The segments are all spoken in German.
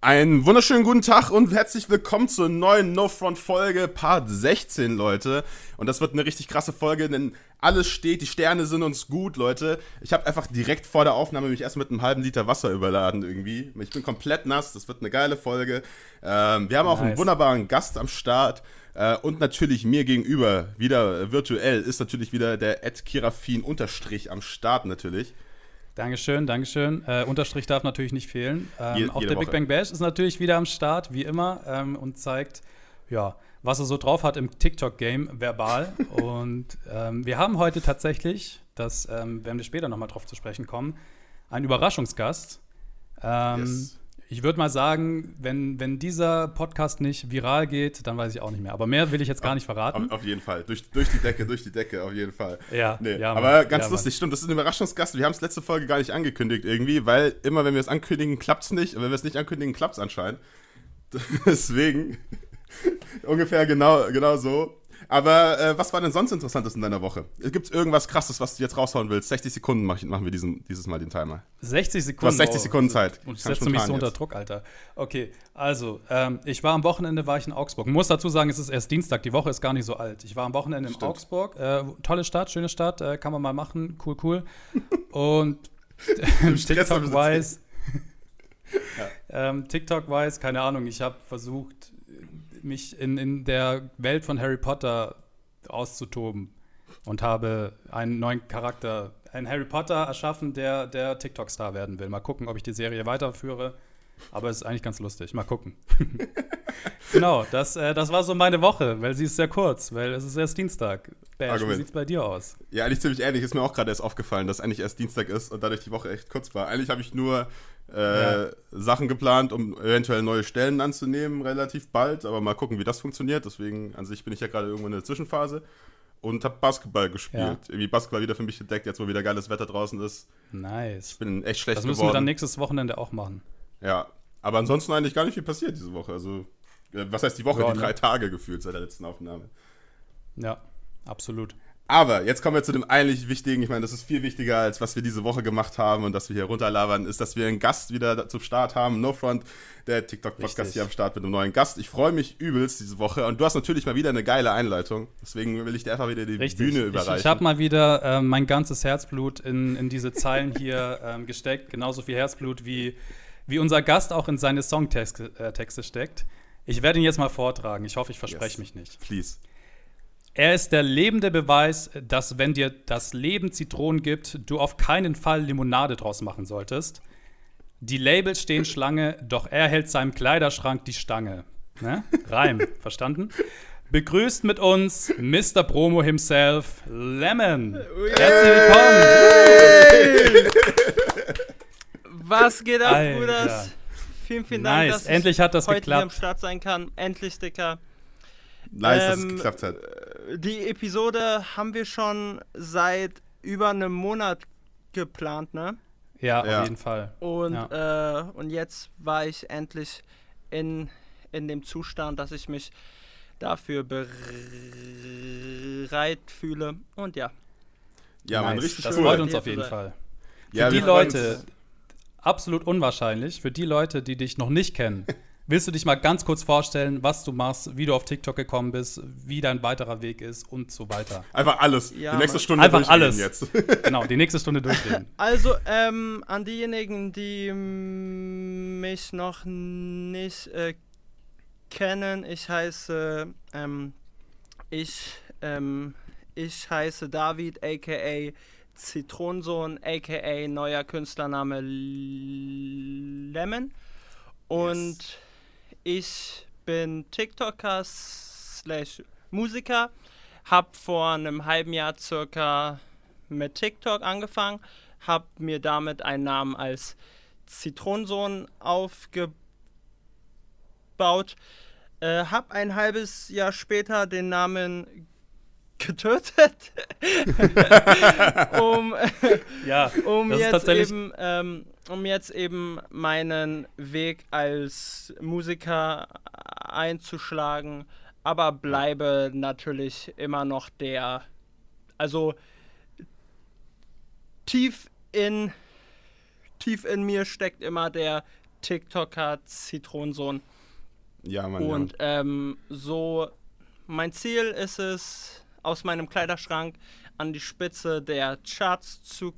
Einen wunderschönen guten Tag und herzlich willkommen zur neuen No Front Folge, Part 16, Leute. Und das wird eine richtig krasse Folge, denn alles steht, die Sterne sind uns gut, Leute. Ich habe einfach direkt vor der Aufnahme mich erst mit einem halben Liter Wasser überladen irgendwie. Ich bin komplett nass, das wird eine geile Folge. Ähm, wir haben auch nice. einen wunderbaren Gast am Start. Äh, und natürlich mir gegenüber, wieder virtuell, ist natürlich wieder der Ed Kirafin Unterstrich am Start natürlich. Dankeschön, Dankeschön. Äh, Unterstrich darf natürlich nicht fehlen. Ähm, Je, auch der Woche. Big Bang Bash ist natürlich wieder am Start, wie immer, ähm, und zeigt, ja, was er so drauf hat im TikTok-Game verbal. und ähm, wir haben heute tatsächlich, das ähm, werden wir später nochmal drauf zu sprechen kommen, einen Überraschungsgast. Ähm, yes. Ich würde mal sagen, wenn, wenn dieser Podcast nicht viral geht, dann weiß ich auch nicht mehr. Aber mehr will ich jetzt gar nicht verraten. Auf, auf jeden Fall. Durch, durch die Decke, durch die Decke, auf jeden Fall. Ja, nee, ja Aber ganz ja, lustig, stimmt. Das ist ein Überraschungsgast. Wir haben es letzte Folge gar nicht angekündigt irgendwie, weil immer, wenn wir es ankündigen, klappt es nicht. Und wenn wir es nicht ankündigen, klappt es anscheinend. Deswegen ungefähr genau, genau so. Aber äh, was war denn sonst Interessantes in deiner Woche? Gibt es irgendwas Krasses, was du jetzt raushauen willst? 60 Sekunden machen wir diesen, dieses Mal den Timer. 60 Sekunden? Du hast 60 Sekunden Zeit. Und ich setze mich so unter Druck, Alter. Okay, also, ähm, ich war am Wochenende, war ich in Augsburg. Ich muss dazu sagen, es ist erst Dienstag, die Woche ist gar nicht so alt. Ich war am Wochenende in Stimmt. Augsburg. Äh, tolle Stadt, schöne Stadt, äh, kann man mal machen. Cool, cool. Und TikTok-wise, ja. ähm, TikTok-wise, keine Ahnung, ich habe versucht, mich in, in der Welt von Harry Potter auszutoben und habe einen neuen Charakter, einen Harry Potter erschaffen, der der TikTok-Star werden will. Mal gucken, ob ich die Serie weiterführe. Aber es ist eigentlich ganz lustig. Mal gucken. genau, das, äh, das war so meine Woche, weil sie ist sehr kurz, weil es ist erst Dienstag. Bash, wie sieht's bei dir aus? Ja, eigentlich ziemlich ähnlich. Ist mir auch gerade erst aufgefallen, dass eigentlich erst Dienstag ist und dadurch die Woche echt kurz war. Eigentlich habe ich nur äh, ja. Sachen geplant, um eventuell neue Stellen anzunehmen, relativ bald. Aber mal gucken, wie das funktioniert. Deswegen, an sich bin ich ja gerade irgendwo in der Zwischenphase. Und habe Basketball gespielt. Ja. Irgendwie Basketball wieder für mich entdeckt, jetzt wo wieder geiles Wetter draußen ist. Nice. Ich bin echt schlecht Das müssen geworden. wir dann nächstes Wochenende auch machen. Ja, aber ansonsten eigentlich gar nicht viel passiert diese Woche. Also, äh, was heißt die Woche? Ja, die ne? drei Tage gefühlt seit der letzten Aufnahme. Ja, absolut. Aber jetzt kommen wir zu dem eigentlich Wichtigen. Ich meine, das ist viel wichtiger, als was wir diese Woche gemacht haben und dass wir hier runterlabern, ist, dass wir einen Gast wieder zum Start haben. No Front, der TikTok-Podcast hier am Start mit einem neuen Gast. Ich freue mich übelst diese Woche und du hast natürlich mal wieder eine geile Einleitung. Deswegen will ich dir einfach wieder die Richtig. Bühne überreichen. Ich, ich habe mal wieder äh, mein ganzes Herzblut in, in diese Zeilen hier ähm, gesteckt. Genauso viel Herzblut, wie, wie unser Gast auch in seine Songtexte äh, steckt. Ich werde ihn jetzt mal vortragen. Ich hoffe, ich verspreche yes. mich nicht. Please. Er ist der lebende Beweis, dass wenn dir das Leben Zitronen gibt, du auf keinen Fall Limonade draus machen solltest. Die Labels stehen Schlange, doch er hält seinem Kleiderschrank die Stange. Ne? Reim, verstanden? Begrüßt mit uns Mr. Promo himself, Lemon. Herzlich willkommen. Was geht ab, Alter. Bruders? Vielen, vielen Dank, nice. dass Endlich ich hat das heute geklappt. hier am Start sein kann. Endlich, Sticker. Nice, ähm, dass es ähm, geklappt hat. Die Episode haben wir schon seit über einem Monat geplant, ne? Ja, ja. auf jeden Fall. Und, ja. äh, und jetzt war ich endlich in, in dem Zustand, dass ich mich dafür bereit fühle. Und ja. Ja, nice. man, richtig Das freut uns auf jeden Fall. Für ja, die Leute, absolut unwahrscheinlich, für die Leute, die dich noch nicht kennen, Willst du dich mal ganz kurz vorstellen, was du machst, wie du auf TikTok gekommen bist, wie dein weiterer Weg ist und so weiter? Einfach alles. Ja, die nächste Stunde Einfach alles. jetzt. genau, die nächste Stunde durchgehen. Also, ähm, an diejenigen, die mich noch nicht äh, kennen, ich heiße, ähm, ich, ähm, ich heiße David, aka Zitronensohn, aka neuer Künstlername Lemon. Und yes. Ich bin TikToker slash Musiker, habe vor einem halben Jahr circa mit TikTok angefangen, habe mir damit einen Namen als Zitronensohn aufgebaut, äh, habe ein halbes Jahr später den Namen getötet, um, ja, um jetzt eben ähm, um jetzt eben meinen Weg als Musiker einzuschlagen, aber bleibe natürlich immer noch der, also tief in tief in mir steckt immer der TikToker Zitronensohn. Ja, Mann. Und ähm, so, mein Ziel ist es, aus meinem Kleiderschrank an die Spitze der Charts zu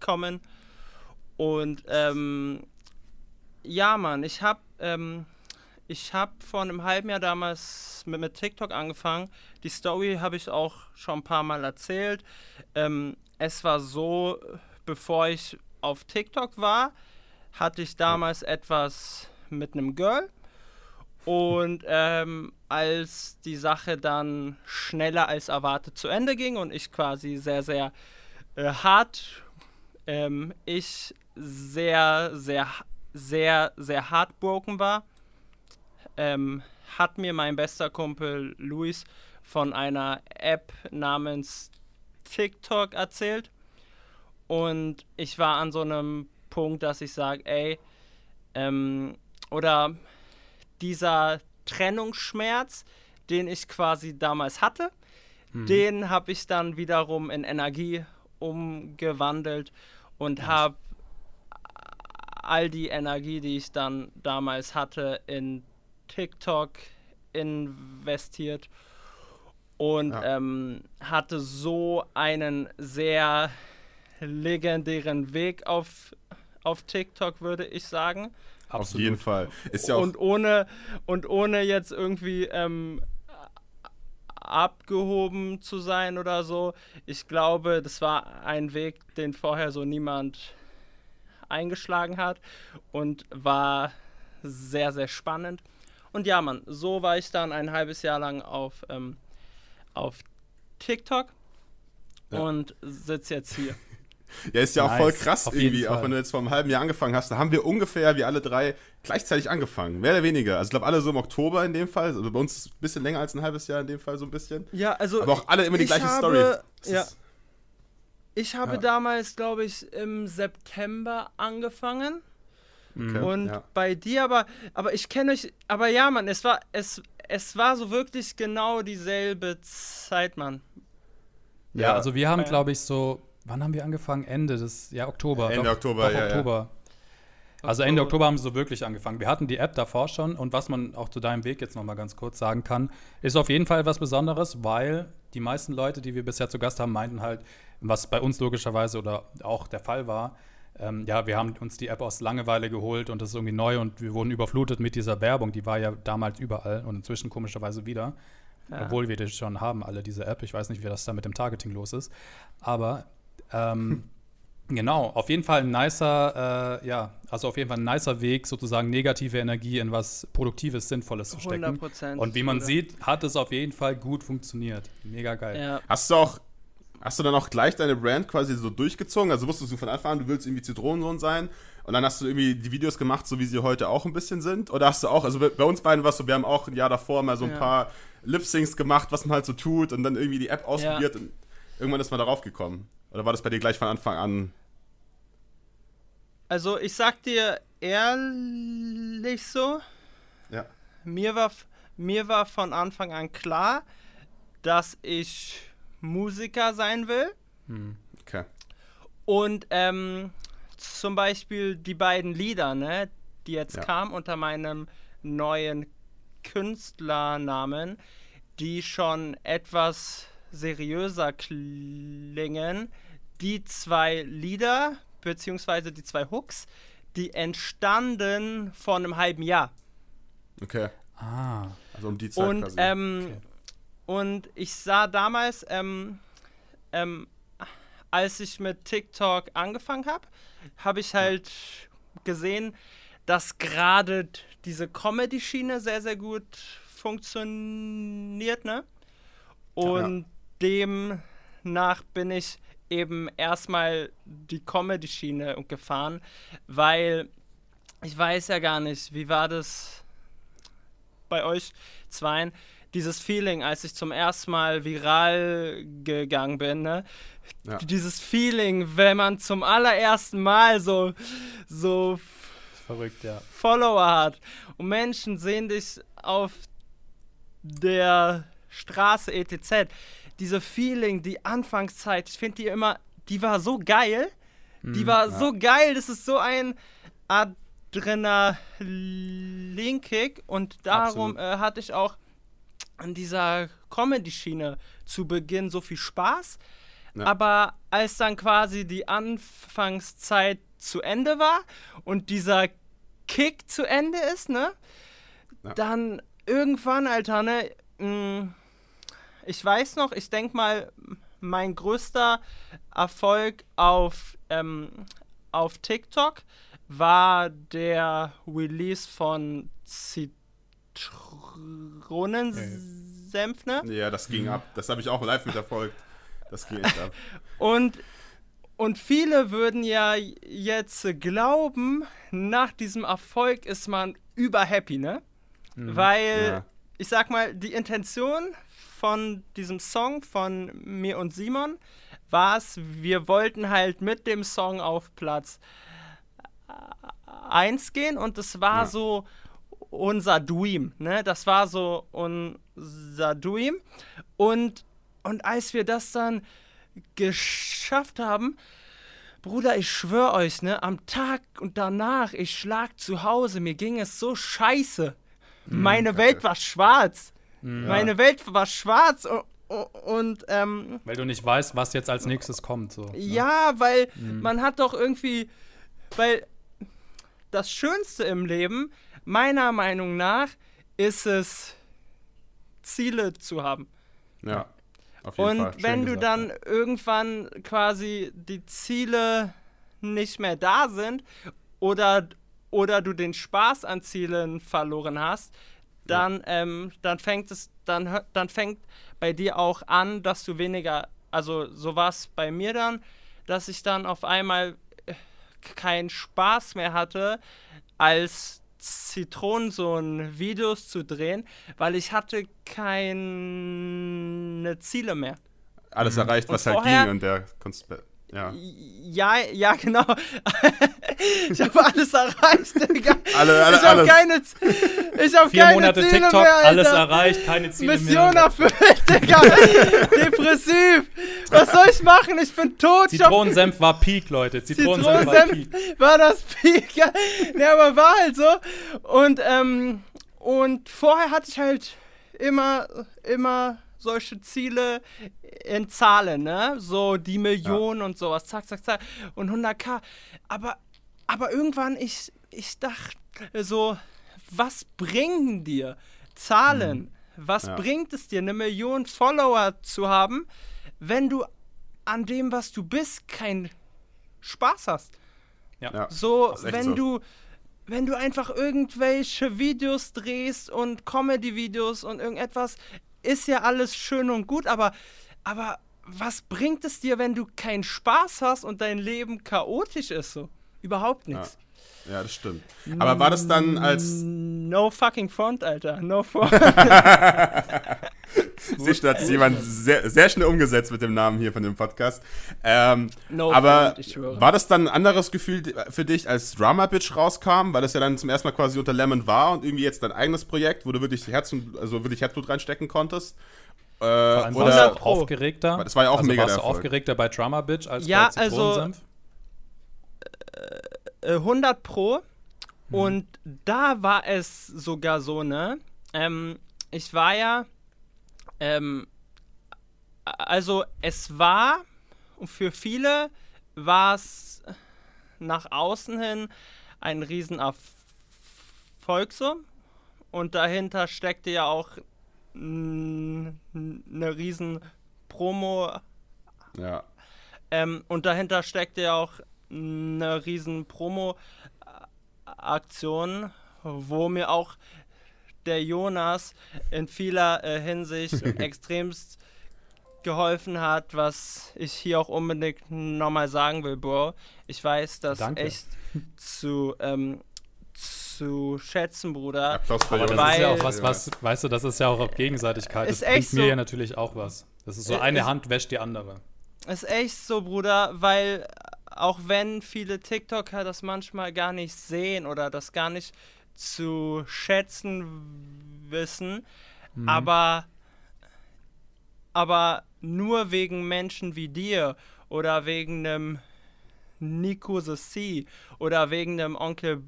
kommen. Und ähm, ja, Mann, ich habe ähm, ich vor einem halben Jahr damals mit, mit TikTok angefangen. Die Story habe ich auch schon ein paar Mal erzählt. Ähm, es war so, bevor ich auf TikTok war, hatte ich damals etwas mit einem Girl. Und ähm, als die Sache dann schneller als erwartet zu Ende ging und ich quasi sehr, sehr äh, hart, ähm, ich sehr, sehr, sehr, sehr heartbroken war, ähm, hat mir mein bester Kumpel Luis von einer App namens TikTok erzählt. Und ich war an so einem Punkt, dass ich sage, ey, ähm, oder dieser Trennungsschmerz, den ich quasi damals hatte, mhm. den habe ich dann wiederum in Energie umgewandelt und nice. habe all die Energie, die ich dann damals hatte, in TikTok investiert und ja. ähm, hatte so einen sehr legendären Weg auf, auf TikTok, würde ich sagen. Absolut. Auf jeden Fall. Ist ja auch und, ohne, und ohne jetzt irgendwie ähm, abgehoben zu sein oder so. Ich glaube, das war ein Weg, den vorher so niemand eingeschlagen hat und war sehr, sehr spannend. Und ja, Mann, so war ich dann ein halbes Jahr lang auf, ähm, auf TikTok ja. und sitze jetzt hier. Ja, ist ja nice. auch voll krass Auf irgendwie, auch wenn du jetzt vor einem halben Jahr angefangen hast. Da haben wir ungefähr, wie alle drei, gleichzeitig angefangen. Mehr oder weniger. Also ich glaube, alle so im Oktober in dem Fall. Also bei uns ein bisschen länger als ein halbes Jahr in dem Fall so ein bisschen. Ja, also. Aber auch alle immer die gleiche habe, Story. Ja. Ich habe ja. damals, glaube ich, im September angefangen. Okay, und ja. bei dir, aber, aber ich kenne euch, aber ja, Mann, es war, es, es war so wirklich genau dieselbe Zeit, Mann. Ja, ja also wir haben, glaube ich, so, wann haben wir angefangen? Ende des, ja, Oktober. Ende doch, Oktober, doch, ja. Oktober. Also Ende Oktober haben sie so wirklich angefangen. Wir hatten die App davor schon und was man auch zu deinem Weg jetzt nochmal ganz kurz sagen kann, ist auf jeden Fall was Besonderes, weil die meisten Leute, die wir bisher zu Gast haben, meinten halt, was bei uns logischerweise oder auch der Fall war, ähm, ja, wir haben uns die App aus Langeweile geholt und das ist irgendwie neu und wir wurden überflutet mit dieser Werbung. Die war ja damals überall und inzwischen komischerweise wieder. Ja. Obwohl wir das schon haben, alle diese App. Ich weiß nicht, wie das da mit dem Targeting los ist. Aber ähm, genau, auf jeden Fall ein nicer, äh, ja, also auf jeden Fall ein nicer Weg, sozusagen negative Energie in was Produktives, Sinnvolles zu stecken. 100%. Und wie man oder? sieht, hat es auf jeden Fall gut funktioniert. Mega geil. Ja. Hast du auch Hast du dann auch gleich deine Brand quasi so durchgezogen? Also wusstest du von Anfang an, du willst irgendwie Zitronensohn sein und dann hast du irgendwie die Videos gemacht, so wie sie heute auch ein bisschen sind? Oder hast du auch, also bei uns beiden war es so, wir haben auch ein Jahr davor mal so ein ja. paar Lip-Syncs gemacht, was man halt so tut und dann irgendwie die App ausprobiert ja. und irgendwann ist man darauf gekommen. Oder war das bei dir gleich von Anfang an? Also ich sag dir ehrlich so, ja. mir war, mir war von Anfang an klar, dass ich Musiker sein will. Hm. Okay. Und ähm, zum Beispiel die beiden Lieder, ne, die jetzt ja. kamen unter meinem neuen Künstlernamen, die schon etwas seriöser klingen. Die zwei Lieder, beziehungsweise die zwei Hooks, die entstanden vor einem halben Jahr. Okay. Ah. Also um die Zeit Und quasi. Ähm, okay. Und ich sah damals, ähm, ähm, als ich mit TikTok angefangen habe, habe ich halt gesehen, dass gerade diese Comedy-Schiene sehr, sehr gut funktioniert, ne? Und ja. demnach bin ich eben erstmal die Comedy-Schiene gefahren, weil ich weiß ja gar nicht, wie war das bei euch zweien? dieses Feeling, als ich zum ersten Mal viral gegangen bin, ne? Ja. Dieses Feeling, wenn man zum allerersten Mal so, so verrückt, ja. Follower hat und Menschen sehen dich auf der Straße etc. Diese Feeling, die Anfangszeit, ich finde die immer, die war so geil. Die mhm, war ja. so geil, das ist so ein Ad Adrenalinkick und darum äh, hatte ich auch an dieser Comedy-Schiene zu Beginn so viel Spaß. Ja. Aber als dann quasi die Anfangszeit zu Ende war und dieser Kick zu Ende ist, ne? Ja. Dann irgendwann, Alter, ne? Mh, mm, ich weiß noch, ich denke mal, mein größter Erfolg auf, ähm, auf TikTok war der Release von Zitronensenf, ne? Ja, das ging ab. Das habe ich auch live miterfolgt. Das ging echt ab. Und, und viele würden ja jetzt glauben, nach diesem Erfolg ist man überhappy, ne? Mhm. Weil, ja. ich sag mal, die Intention von diesem Song von mir und Simon war es, wir wollten halt mit dem Song auf Platz 1 gehen und es war ja. so unser Dream, ne? Das war so unser Dream und und als wir das dann geschafft haben, Bruder, ich schwör euch, ne, am Tag und danach, ich schlag zu Hause, mir ging es so scheiße. Mhm, Meine. Welt war schwarz. Mhm. Meine Welt war schwarz und, und ähm, weil du nicht weißt, was jetzt als nächstes kommt. So, ne? Ja, weil mhm. man hat doch irgendwie, weil das Schönste im Leben, meiner Meinung nach, ist es, Ziele zu haben. Ja. Auf jeden und Fall. wenn du gesagt, dann ja. irgendwann quasi die Ziele nicht mehr da sind oder, oder du den Spaß an Zielen verloren hast, dann, ja. ähm, dann fängt es, dann, dann fängt bei dir auch an, dass du weniger, also so war es bei mir dann, dass ich dann auf einmal äh, keinen Spaß mehr hatte, als Zitronensohn-Videos zu drehen, weil ich hatte keine Ziele mehr. Alles mhm. erreicht, was halt ging und der Konst ja. ja, ja, genau. ich habe alles erreicht, Digga. Alle, alle, ich habe keine, ich hab Vier keine Monate Ziele TikTok, mehr, Alter. alles erreicht, keine Ziele Mission mehr. Mission erfüllt, Digga. Depressiv. Was soll ich machen? Ich bin tot. Zitronensenf war Peak, Leute. Zitronensenf, Zitronensenf war Peak. War das Peak? Ja, nee, aber war halt so. Und, ähm, und vorher hatte ich halt immer, immer solche Ziele in Zahlen, ne? So die Millionen ja. und sowas, zack, zack, zack. Und 100k. Aber, aber irgendwann, ich, ich dachte so, was bringen dir Zahlen? Mhm. Was ja. bringt es dir, eine Million Follower zu haben, wenn du an dem, was du bist, keinen Spaß hast? Ja. So, wenn so. du wenn du einfach irgendwelche Videos drehst und Comedy-Videos und irgendetwas, ist ja alles schön und gut, aber, aber was bringt es dir, wenn du keinen Spaß hast und dein Leben chaotisch ist so? Überhaupt nichts. Ja. das stimmt. Aber war das dann als. No fucking front, Alter. No front. Siehst du, hat jemand sehr, sehr schnell umgesetzt mit dem Namen hier von dem Podcast. Ähm, no aber war das dann ein anderes Gefühl für dich, als Drama Bitch rauskam, weil das ja dann zum ersten Mal quasi unter Lemon war und irgendwie jetzt dein eigenes Projekt, wo du wirklich Herz und, also wirklich Herzblut reinstecken konntest? Äh, oder aufgeregter. Das war ja auch also mega warst du aufgeregter bei Drama Bitch als ja, bei also 100 äh, Pro. Hm. Und da war es sogar so, ne? Ähm, ich war ja ähm, also es war, für viele war es nach außen hin ein Riesenerfolg so. Und dahinter steckte ja auch eine riesen Promo. Ja. Ähm, und dahinter steckte ja auch eine riesen Promo-Aktion, wo mir auch der Jonas in vieler äh, Hinsicht extremst geholfen hat, was ich hier auch unbedingt nochmal sagen will, Bro. Ich weiß das Danke. echt zu, ähm, zu schätzen, Bruder. Applaus für Aber das ist ja auch was, was, weißt du, das ist ja auch auf Gegenseitigkeit. Das bringt so, mir ja natürlich auch was. Das ist so, eine ist, Hand wäscht die andere. Ist echt so, Bruder, weil auch wenn viele TikToker das manchmal gar nicht sehen oder das gar nicht zu schätzen wissen, mhm. aber, aber nur wegen Menschen wie dir oder wegen einem Nico the Sea oder wegen einem Onkel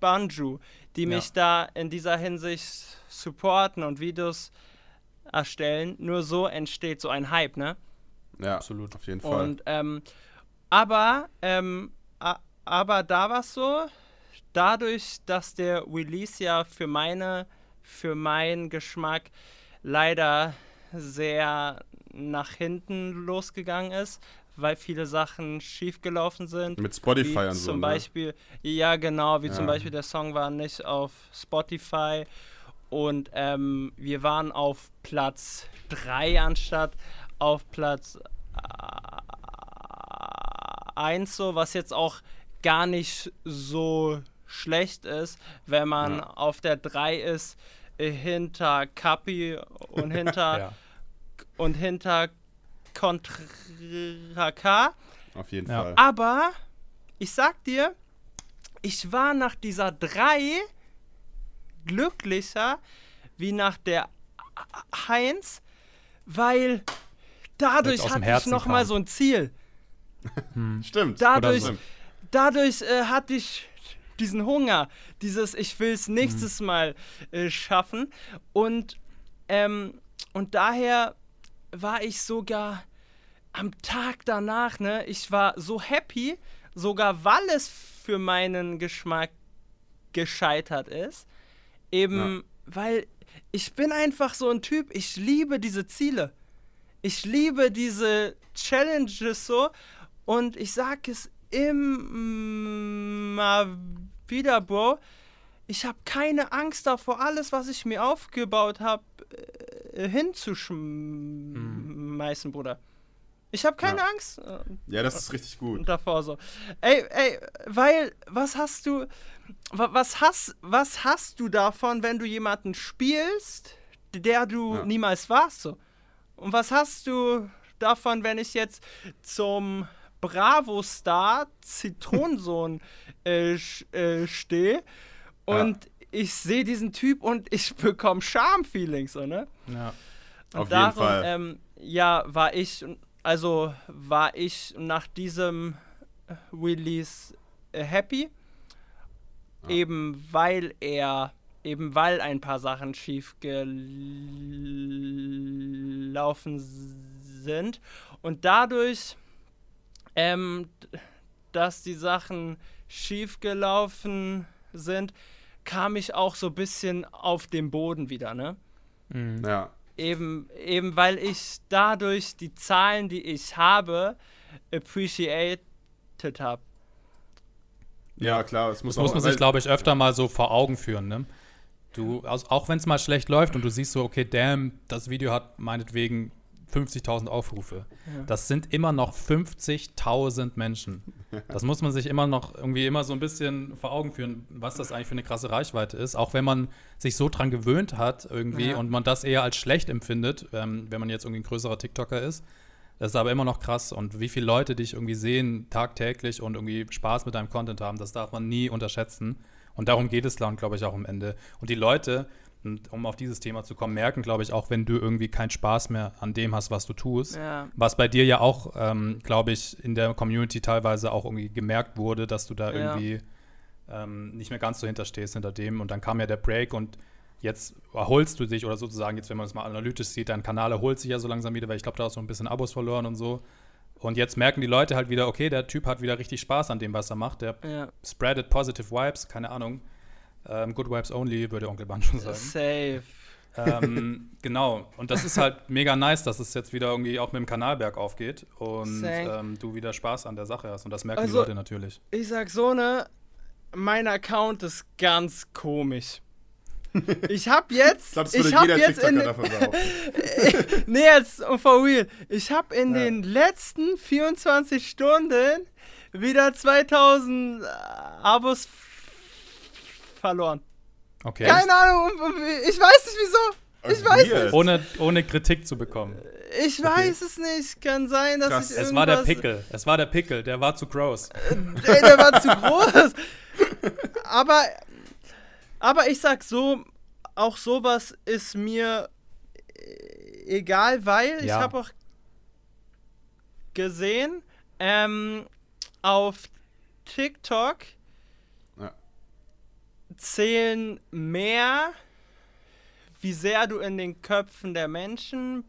Banju, die mich ja. da in dieser Hinsicht supporten und Videos erstellen. Nur so entsteht so ein Hype, ne? Ja, absolut, auf jeden Fall. Und, ähm, aber, ähm, aber da war es so, dadurch, dass der Release ja für meine, für meinen Geschmack leider sehr nach hinten losgegangen ist, weil viele Sachen schiefgelaufen sind. Mit Spotify und so. Zum ne? Beispiel, ja genau, wie ja. zum Beispiel der Song war nicht auf Spotify und ähm, wir waren auf Platz 3 anstatt auf Platz 1 äh, so, was jetzt auch gar nicht so schlecht ist, wenn man ja. auf der 3 ist, äh, hinter Kapi und hinter ja. und hinter Contra K. Auf jeden ja. Fall. Aber ich sag dir, ich war nach dieser 3 glücklicher wie nach der 1, weil dadurch hatte ich noch kam. mal so ein Ziel. Hm. Stimmt. Dadurch, stimmt. dadurch äh, hatte ich diesen Hunger, dieses ich will es nächstes hm. Mal äh, schaffen und ähm, und daher war ich sogar am Tag danach, ne, ich war so happy, sogar weil es für meinen Geschmack gescheitert ist, eben ja. weil ich bin einfach so ein Typ, ich liebe diese Ziele. Ich liebe diese Challenges so und ich sag es immer wieder, Bro. Ich habe keine Angst davor, alles, was ich mir aufgebaut habe, äh, hinzuschmeißen, mhm. Bruder. Ich habe keine ja. Angst. Äh, ja, das ist richtig gut. Davor so. Ey, ey, weil, was hast du, was hast, was hast du davon, wenn du jemanden spielst, der du ja. niemals warst? So? Und was hast du davon, wenn ich jetzt zum Bravo-Star Zitronensohn äh, äh, stehe und ja. ich sehe diesen Typ und ich bekomme Charme-Feelings, so, ne? Ja. Und Auf darum, jeden Fall. Ähm, ja, war ich, also war ich nach diesem Release äh, happy eben weil er, eben weil ein paar Sachen schief gelaufen sind und dadurch, ähm, dass die Sachen schief gelaufen sind, kam ich auch so ein bisschen auf den Boden wieder, ne? Mhm. Ja. Eben, eben weil ich dadurch die Zahlen, die ich habe, appreciated habe. Ja, klar, das muss, das muss man sich, glaube ich, öfter mal so vor Augen führen, ne? Du, auch wenn es mal schlecht läuft und du siehst so, okay, damn, das Video hat meinetwegen 50.000 Aufrufe. Ja. Das sind immer noch 50.000 Menschen. Das muss man sich immer noch irgendwie immer so ein bisschen vor Augen führen, was das eigentlich für eine krasse Reichweite ist. Auch wenn man sich so dran gewöhnt hat irgendwie ja. und man das eher als schlecht empfindet, ähm, wenn man jetzt irgendwie ein größerer TikToker ist. Das ist aber immer noch krass. Und wie viele Leute dich irgendwie sehen tagtäglich und irgendwie Spaß mit deinem Content haben, das darf man nie unterschätzen. Und darum geht es dann, glaube ich, auch am Ende. Und die Leute, um auf dieses Thema zu kommen, merken, glaube ich, auch wenn du irgendwie keinen Spaß mehr an dem hast, was du tust. Ja. Was bei dir ja auch, ähm, glaube ich, in der Community teilweise auch irgendwie gemerkt wurde, dass du da ja. irgendwie ähm, nicht mehr ganz so hinterstehst hinter dem. Und dann kam ja der Break und jetzt erholst du dich oder sozusagen, jetzt wenn man es mal analytisch sieht, dein Kanal erholt sich ja so langsam wieder, weil ich glaube, da hast du ein bisschen Abos verloren und so. Und jetzt merken die Leute halt wieder, okay, der Typ hat wieder richtig Spaß an dem, was er macht. Der ja. spreadet positive Vibes, keine Ahnung. Ähm, good Vibes only, würde Onkel Ban schon sagen. Safe. ähm, genau, und das ist halt mega nice, dass es jetzt wieder irgendwie auch mit dem Kanalberg aufgeht und ähm, du wieder Spaß an der Sache hast. Und das merken also, die Leute natürlich. Ich sag so, ne, mein Account ist ganz komisch. Ich hab jetzt. Ich, glaub, das ich hab jeder jetzt in, Nee, jetzt for real. Ich hab in ja. den letzten 24 Stunden wieder 2000 Abos verloren. Okay. Keine Ahnung, ich weiß nicht wieso. Ich weiß nicht. Ohne, ohne Kritik zu bekommen. Ich weiß okay. es nicht. Kann sein, dass Krass. ich Es war der Pickel. Es war der Pickel. Der war zu groß. der, der war zu groß. Aber aber ich sag so, auch sowas ist mir äh, egal, weil ja. ich habe auch gesehen ähm, auf TikTok, ja. zählen mehr, wie sehr du in den Köpfen der Menschen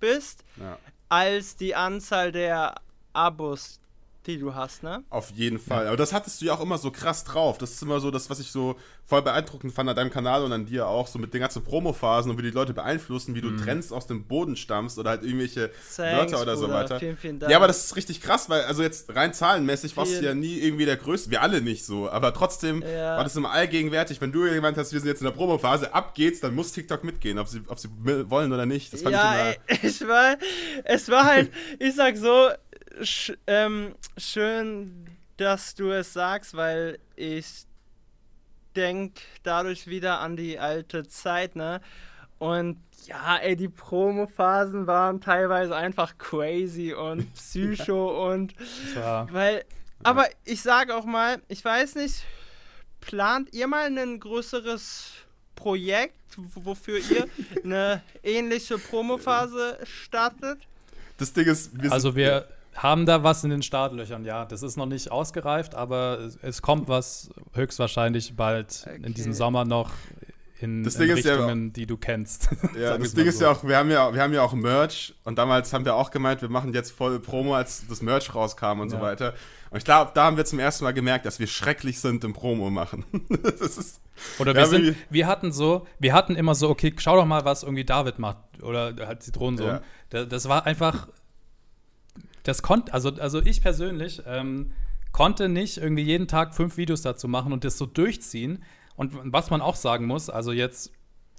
bist, Ja. als die Anzahl der Abos, die du hast, ne? Auf jeden Fall. Aber das hattest du ja auch immer so krass drauf. Das ist immer so das, was ich so voll beeindruckend fand an deinem Kanal und an dir auch, so mit den ganzen Promophasen und wie die Leute beeinflussen, wie du Trends aus dem Boden stammst oder halt irgendwelche Thanks, Wörter oder so Bruder. weiter. Vielen, vielen Dank. Ja, aber das ist richtig krass, weil, also jetzt rein zahlenmäßig warst du ja nie irgendwie der Größte. Wir alle nicht so. Aber trotzdem Ja. war das immer allgegenwärtig. Wenn du gemeint hast, wir sind jetzt in der Promophase, ab geht's, dann muss TikTok mitgehen, ob sie, ob sie wollen oder nicht. Das fand ja, ich immer. ich war, es war halt, ich sag so, sch, ähm, schön, dass du es sagst, weil ich denk dadurch wieder an die alte Zeit, ne? Und ja, ey, die Promo-Phasen waren teilweise einfach crazy und psycho und war, weil, aber ich sage auch mal, ich weiß nicht, plant ihr mal ein größeres Projekt, wofür ihr eine ähnliche Promophase startet? Das Ding ist, wir sind, also wir haben da was in den Startlöchern, ja. Das ist noch nicht ausgereift, aber es, es kommt was höchstwahrscheinlich bald in Okay. diesem Sommer noch in, Das in Ding ist ja- Richtungen, die du kennst. Ja, das Ding mal ist so. ja auch, wir haben ja, wir haben ja auch Merch und damals haben wir auch gemeint, wir machen jetzt voll Promo, als das Merch rauskam und so Ja. weiter. Und ich glaube, da haben wir zum ersten Mal gemerkt, dass wir schrecklich sind im Promo machen. das ist, Oder Ja, wir, sind, wie- wir hatten so, wir hatten immer so, okay, schau doch mal, was irgendwie David macht oder halt Zitronensohn. Ja. Da- Das war einfach, das konnte, also, also ich persönlich ähm, konnte nicht irgendwie jeden Tag fünf Videos dazu machen und das so durchziehen. Und was man auch sagen muss, also jetzt,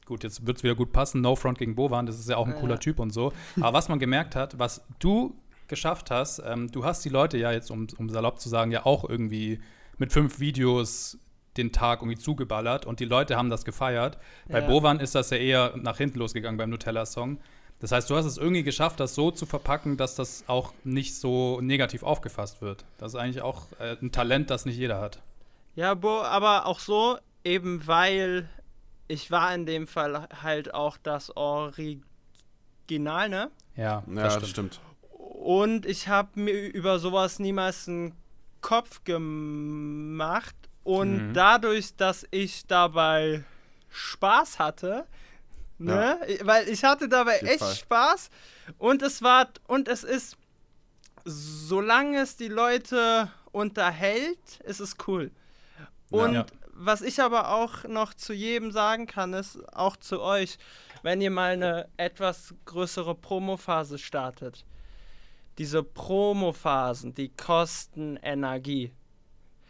gut, jetzt wird es wieder gut passen, No Front gegen Bovan, das ist ja auch ein Ja. cooler Typ und so. Aber was man gemerkt hat, was du geschafft hast, ähm, du hast die Leute ja jetzt, um, um salopp zu sagen, ja auch irgendwie mit fünf Videos den Tag irgendwie zugeballert und die Leute haben das gefeiert. Bei Ja. Bovan ist das ja eher nach hinten losgegangen beim Nutella-Song. Das heißt, du hast es irgendwie geschafft, das so zu verpacken, dass das auch nicht so negativ aufgefasst wird. Das ist eigentlich auch äh, ein Talent, das nicht jeder hat. Ja, Bo, aber auch so, eben weil ich war in dem Fall halt auch das Original, ne? Ja, ja, das stimmt. Und ich habe mir über sowas niemals einen Kopf gemacht. Und Mhm. dadurch, dass ich dabei Spaß hatte, ne? Weil ich hatte dabei echt Fall. Spaß. Und es war, und es ist, solange es die Leute unterhält, ist es cool. Und Ja. was ich aber auch noch zu jedem sagen kann, ist auch zu euch, wenn ihr mal eine etwas größere Promophase startet. Diese Promophasen, die kosten Energie.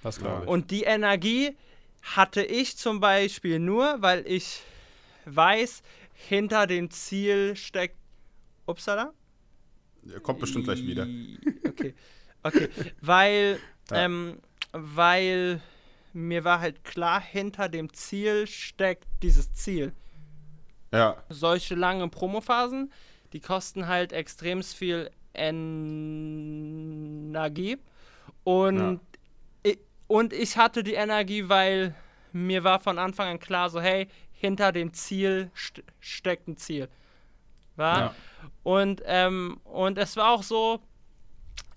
Das glaube ich. Und die Energie hatte ich zum Beispiel nur, weil ich weiß, hinter dem Ziel steckt. Upsala? Ja, Kommt bestimmt gleich wieder. Okay. Okay. Weil, Ja. ähm, weil mir war halt klar, hinter dem Ziel steckt dieses Ziel. Ja, Solche lange Promophasen, die kosten halt extrem viel Energie. Und, ich, und ich hatte die Energie, weil mir war von Anfang an klar, so hey, hinter dem Ziel st steckt ein Ziel. War? Ja. Und, ähm, und es war auch so,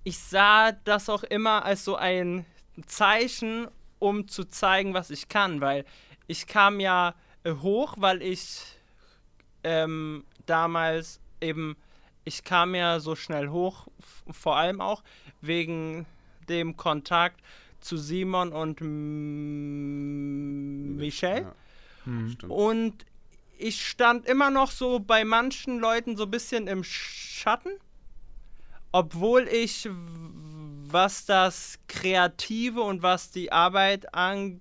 ich sah das auch immer als so ein Zeichen, um zu zeigen, was ich kann, weil ich kam ja äh, hoch, weil ich ähm, damals eben, ich kam ja so schnell hoch, vor allem auch wegen dem Kontakt zu Simon und M Michel. Ja, Hm. stimmt. Und ich stand immer noch so bei manchen Leuten so ein bisschen im Schatten, obwohl ich, was das Kreative und was die Arbeit angeht,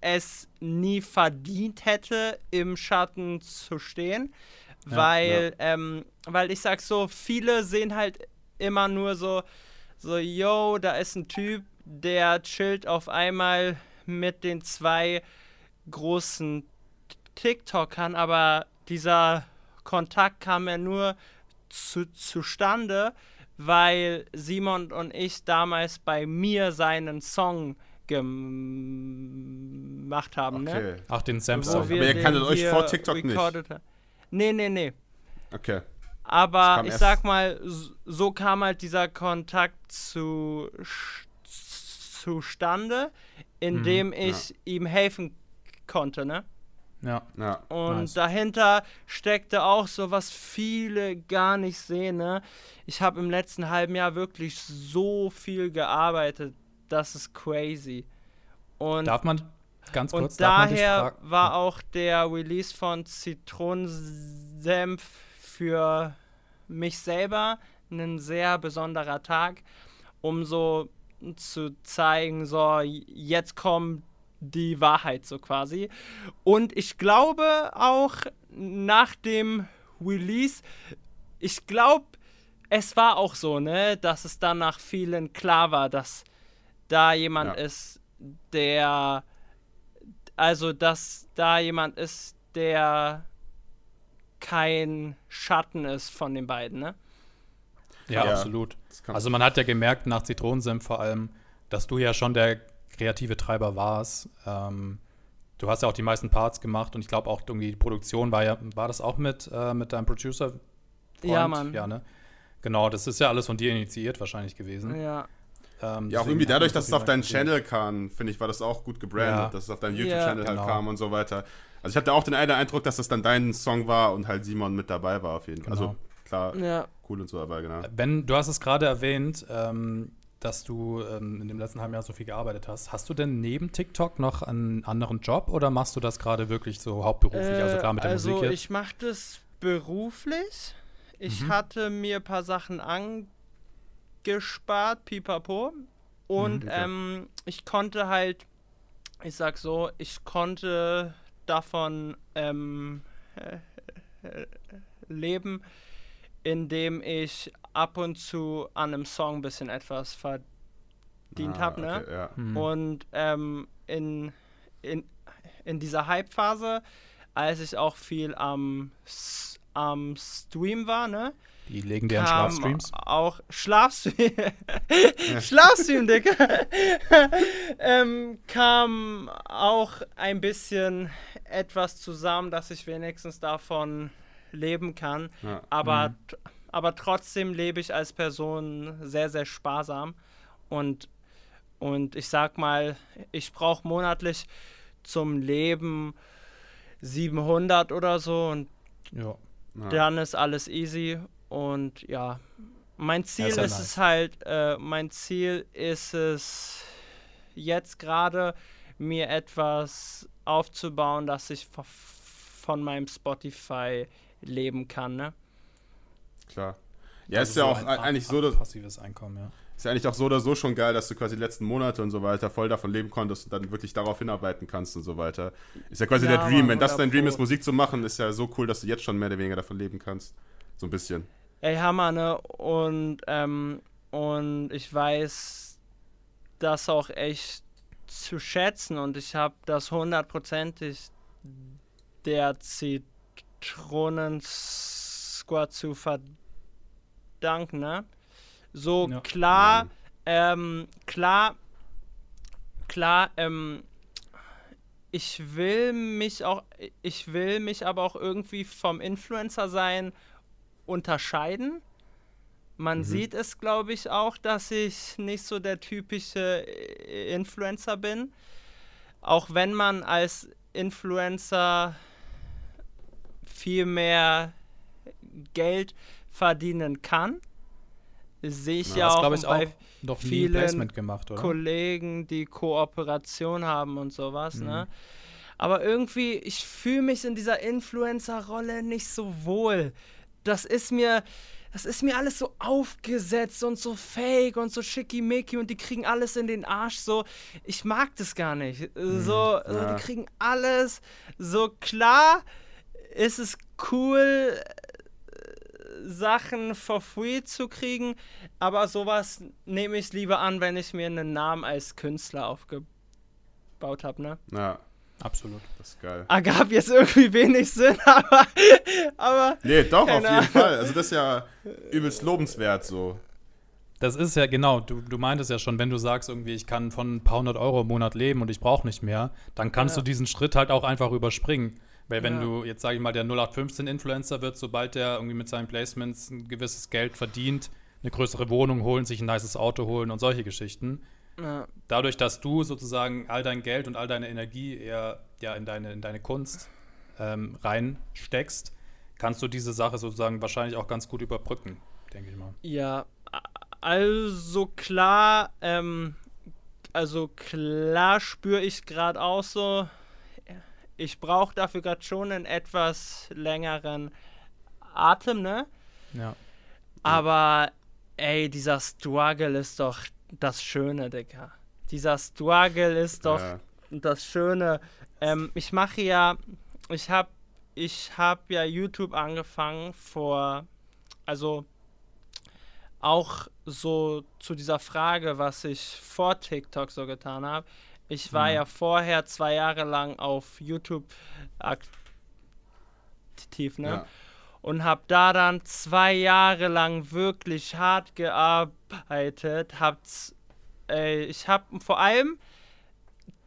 es nie verdient hätte, im Schatten zu stehen. Ja, weil, Ähm, weil ich sag so, viele sehen halt immer nur so, so, yo, da ist ein Typ, der chillt auf einmal mit den zwei großen TikTokern, aber dieser Kontakt kam ja nur zu, zustande, weil Simon und ich damals bei mir seinen Song gemacht haben, ne? Okay. Ach, den Samsung. Aber ihr kanntet euch vor TikTok nicht? haben. Nee, nee, nee. Okay. Aber ich sag mal, so kam halt dieser Kontakt zu, zustande, indem ich ihm helfen konnte, ne? Ja. Ja. Und Nice. dahinter steckte auch so, was viele gar nicht sehen. Ne? Ich habe im letzten halben Jahr wirklich so viel gearbeitet. Das ist crazy. Und, Darf man ganz kurz, und darf man dich daher fragen? war auch der Release von Zitronensenf für mich selber ein sehr besonderer Tag, um so zu zeigen, so jetzt kommt die Wahrheit so quasi. Und ich glaube auch nach dem Release, ich glaube, es war auch so, ne, dass es dann nach vielen klar war, dass da jemand Ja. ist, der, also dass da jemand ist, der kein Schatten ist von den beiden, ne? Ja, Ja. absolut. Also man hat ja gemerkt nach Zitronensenf vor allem, dass du ja schon der kreative Treiber warst. Ähm, du hast ja auch die meisten Parts gemacht und ich glaube auch irgendwie die Produktion war ja, war das auch mit, äh, mit deinem Producer? Ja, Mann. Ja, ne? Genau, das ist ja alles von dir initiiert wahrscheinlich gewesen. Ja. Ähm, Ja, auch irgendwie dadurch, dass es auf deinen gesehen. Channel kam, finde ich, war das auch gut gebrandet, Ja. dass es auf deinen Ja. YouTube-Channel halt Genau. kam und so weiter. Also ich hatte auch den einen Eindruck, dass das dann dein Song war und halt Simon mit dabei war auf jeden Fall. Genau. Also klar, Ja. cool und so, aber genau. Ben, du hast es gerade erwähnt, ähm, dass du ähm, in dem letzten halben Jahr so viel gearbeitet hast. Hast du denn neben TikTok noch einen anderen Job oder machst du das gerade wirklich so hauptberuflich, also klar mit der also Musik jetzt? ich mache das beruflich. Ich Mhm. hatte mir ein paar Sachen angespart, pipapo. Und Mhm, okay. ähm, ich konnte halt, ich sag so, ich konnte davon ähm, äh, leben, indem ich ab und zu an einem Song ein bisschen etwas verdient Ah, habe, ne? okay, ja. Hm. Und ähm, in, in, in dieser Hype-Phase, als ich auch viel am, am Stream war, ne? Die legendären kam Schlafstreams. Auch Schlafstream. Schlafstream, Digga. ähm, kam auch ein bisschen etwas zusammen, dass ich wenigstens davon leben kann. Ja. Aber, aber trotzdem lebe ich als Person sehr, sehr sparsam. Und, und ich sag mal, ich brauche monatlich zum Leben 700 oder so und Ja. Ja. dann ist alles easy. Und ja, mein Ziel ist ja ist nice. es halt, äh, mein Ziel ist es jetzt gerade, mir etwas aufzubauen, dass ich von meinem Spotify leben kann, ne? Klar. Ja, Also ist ja auch ein eigentlich so, dass, passives Einkommen, ja. ist ja eigentlich auch so oder so schon geil, dass du quasi die letzten Monate und so weiter voll davon leben konntest und dann wirklich darauf hinarbeiten kannst und so weiter. Ist ja quasi Ja, der Dream. Mann, Wenn das dein 100 Dream ist, Musik zu machen, ist ja so cool, dass du jetzt schon mehr oder weniger davon leben kannst. So ein bisschen. Ey, Hammer, ne? Und, ähm, und ich weiß das auch echt zu schätzen und ich habe das hundertprozentig der Zitronen-Squad zu verdanken, ne? So Ja. klar, ähm, klar, klar, ähm, ich will mich auch, ich will mich aber auch irgendwie vom Influencer sein unterscheiden. Man Mhm. sieht es, glaube ich, auch, dass ich nicht so der typische äh, Influencer bin. Auch wenn man als Influencer viel mehr Geld verdienen kann, sehe ich Ja, ja, auch ich, bei auch noch vielen Placement gemacht, oder? Kollegen, die Kooperation haben und sowas, Mhm. ne? Aber irgendwie, ich fühle mich in dieser Influencer-Rolle nicht so wohl. Das ist mir, das ist mir alles so aufgesetzt und so fake und so schickimicki und die kriegen alles in den Arsch. So, ich mag das gar nicht. So, so Ja. die kriegen alles. So klar ist es cool, Sachen for free zu kriegen, aber sowas nehme ich lieber an, wenn ich mir einen Namen als Künstler aufgebaut habe, ne? Ja, Absolut. das ist geil. Ergab jetzt irgendwie wenig Sinn, aber, aber Nee, doch, auf jeden Ahnung. Fall. Also das ist ja übelst lobenswert so. Das ist ja genau, du, du meintest ja schon, wenn du sagst, irgendwie, ich kann von ein paar hundert Euro im Monat leben und ich brauche nicht mehr, dann kannst Ja. du diesen Schritt halt auch einfach überspringen. Weil wenn Ja. du jetzt, sage ich mal, der 0815-Influencer wird, sobald der irgendwie mit seinen Placements ein gewisses Geld verdient, eine größere Wohnung holen, sich ein nices Auto holen und solche Geschichten, ja. dadurch, dass du sozusagen all dein Geld und all deine Energie eher ja, in, deine, in deine Kunst ähm, reinsteckst, kannst du diese Sache sozusagen wahrscheinlich auch ganz gut überbrücken, denke ich mal. Ja, also klar, ähm, also klar spüre ich gerade auch so, ich brauche dafür gerade schon einen etwas längeren Atem, ne? Ja. Aber ey, dieser Struggle ist doch das Schöne, Digga. Dieser Struggle ist doch ja. das Schöne. Ähm, ich mache ja, ich habe ich hab ja YouTube angefangen vor, also auch so zu dieser Frage, was ich vor TikTok so getan habe. Ich war mhm. ja vorher zwei Jahre lang auf YouTube aktiv, ne? Ja. Und habe da dann zwei Jahre lang wirklich hart gearbeitet. Hab's, äh, ich habe vor allem,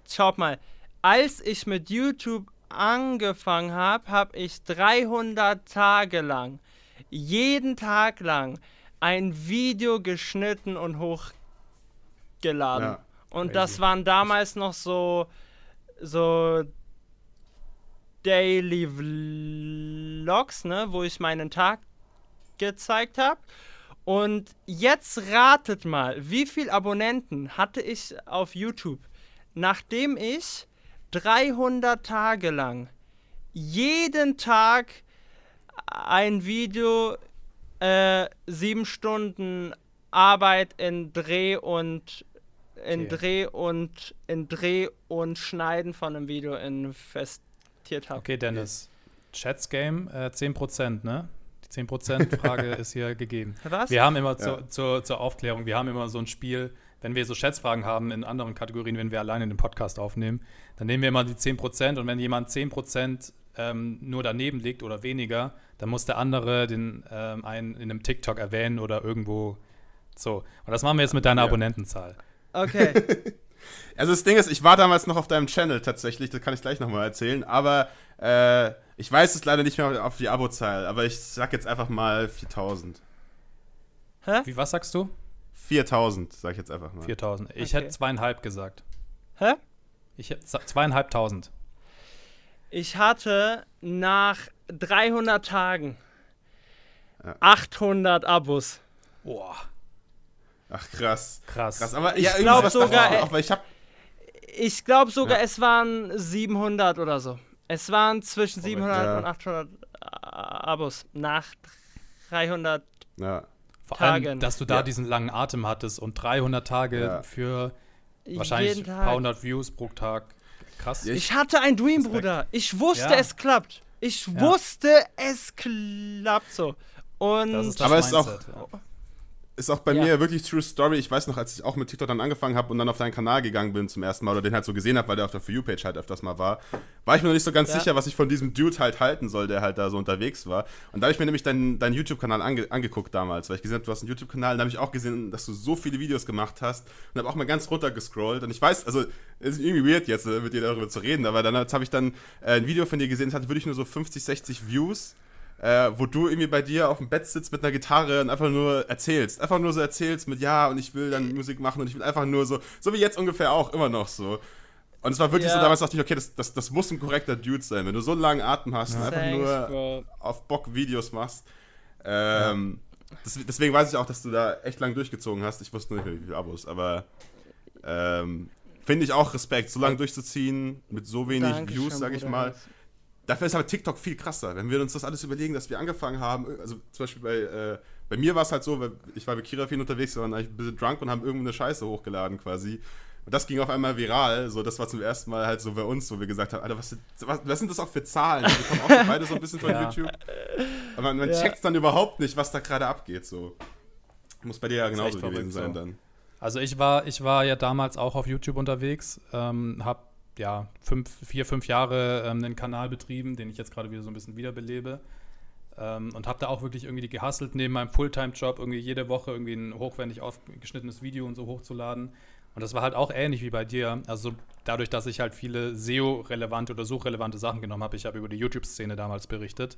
schaut mal, als ich mit YouTube angefangen habe, habe ich 300 Tage lang, jeden Tag lang, ein Video geschnitten und hochgeladen. Ja, und das waren damals noch so, so Daily Vlogs, ne, wo ich meinen Tag gezeigt habe. Und jetzt ratet mal, wie viele Abonnenten hatte ich auf YouTube, nachdem ich 300 Tage lang jeden Tag ein Video äh, sieben Stunden Arbeit in Dreh und in okay. Dreh und in Dreh und Schneiden von einem Video investiert habe. Okay, Dennis. Chats Game äh, 10%, ne? Die 10%-Frage ist hier gegeben. Was? Wir haben immer ja. zur, zur, zur Aufklärung, wir haben immer so ein Spiel, wenn wir so Schätzfragen haben in anderen Kategorien, wenn wir alleine den Podcast aufnehmen, dann nehmen wir immer die 10% und wenn jemand 10% ähm, nur daneben liegt oder weniger, dann muss der andere den ähm, einen in einem TikTok erwähnen oder irgendwo so. Und das machen wir jetzt mit deiner ja. Abonnentenzahl. Okay. also das Ding ist, ich war damals noch auf deinem Channel tatsächlich, das kann ich gleich nochmal erzählen, aber äh, ich weiß es leider nicht mehr auf die Abozahl, aber ich sag jetzt einfach mal 4000. Hä? Wie, was sagst du? 4000, sag ich jetzt einfach mal. 4000. Ich okay. hätte zweieinhalb gesagt. Hä? Ich hätte zweieinhalbtausend. Ich hatte nach 300 Tagen ja. 800 Abos. Boah. Ach krass. Krass. krass. Aber ich ja, glaube sogar, auch, ich habe ich glaube sogar, ja. es waren 700 oder so. Es waren zwischen 700 ja. und 800 Abos nach 300 ja. Vor Tagen. allem, dass du da diesen langen Atem hattest und 300 Tage für wahrscheinlich ein paar hundert Views pro Tag. Krass. Ich hatte ein Dream, Bruder. Ich wusste, ja. es klappt. Ich ja. wusste, es klappt so. Und das ist das aber es ist auch, ist auch bei ja. mir wirklich True Story. Ich weiß noch, als ich auch mit TikTok dann angefangen habe und dann auf deinen Kanal gegangen bin zum ersten Mal oder den halt so gesehen habe, weil der auf der For You-Page halt öfters mal war, war ich mir noch nicht so ganz ja. sicher, was ich von diesem Dude halt halten soll, der halt da so unterwegs war. Und da habe ich mir nämlich deinen, deinen YouTube-Kanal ange angeguckt damals, weil ich gesehen habe, du hast einen YouTube-Kanal. Da habe ich auch gesehen, dass du so viele Videos gemacht hast und habe auch mal ganz runter gescrollt. Und ich weiß, also, es ist irgendwie weird jetzt, mit dir darüber zu reden, aber dann habe ich dann äh, ein Video von dir gesehen, das hatte wirklich nur so 50, 60 Views äh, wo du irgendwie bei dir auf dem Bett sitzt mit einer Gitarre und einfach nur erzählst. Einfach nur so erzählst mit Ja und ich will dann Musik machen und ich will einfach nur so, so wie jetzt ungefähr auch, immer noch so. Und es war wirklich ja. so, damals dachte ich, okay, das, das, das muss ein korrekter Dude sein. Wenn du so einen langen Atem hast ja. und einfach Thanks, nur bro. auf Bock Videos machst. Ähm, ja. das, deswegen weiß ich auch, dass du da echt lang durchgezogen hast. Ich wusste nur nicht, wie viele Abos, aber ähm, finde ich auch Respekt, so lange durchzuziehen mit so wenig Dankeschön, Views, sag ich mal. Dafür ist aber TikTok viel krasser. Wenn wir uns das alles überlegen, dass wir angefangen haben, also zum Beispiel bei, äh, bei mir war es halt so, weil ich war mit Kira viel unterwegs, wir waren eigentlich ein bisschen drunk und haben irgendeine Scheiße hochgeladen quasi. Und das ging auf einmal viral. So, das war zum ersten Mal halt so bei uns, wo wir gesagt haben, Alter, was, was, was sind das auch für Zahlen? Wir kommen auch beide so ein bisschen von ja. YouTube. Aber man, man ja. checkt dann überhaupt nicht, was da gerade abgeht. So. Muss bei dir ja genauso gewesen sein so. dann. Also ich war, ich war ja damals auch auf YouTube unterwegs, ähm, habe ja, fünf, vier, fünf Jahre ähm, einen Kanal betrieben, den ich jetzt gerade wieder so ein bisschen wiederbelebe. Ähm, und habe da auch wirklich irgendwie gehustelt, neben meinem Fulltime-Job irgendwie jede Woche irgendwie ein hochwendig aufgeschnittenes Video und so hochzuladen. Und das war halt auch ähnlich wie bei dir. Also dadurch, dass ich halt viele SEO-relevante oder suchrelevante Sachen genommen habe. Ich habe über die YouTube-Szene damals berichtet.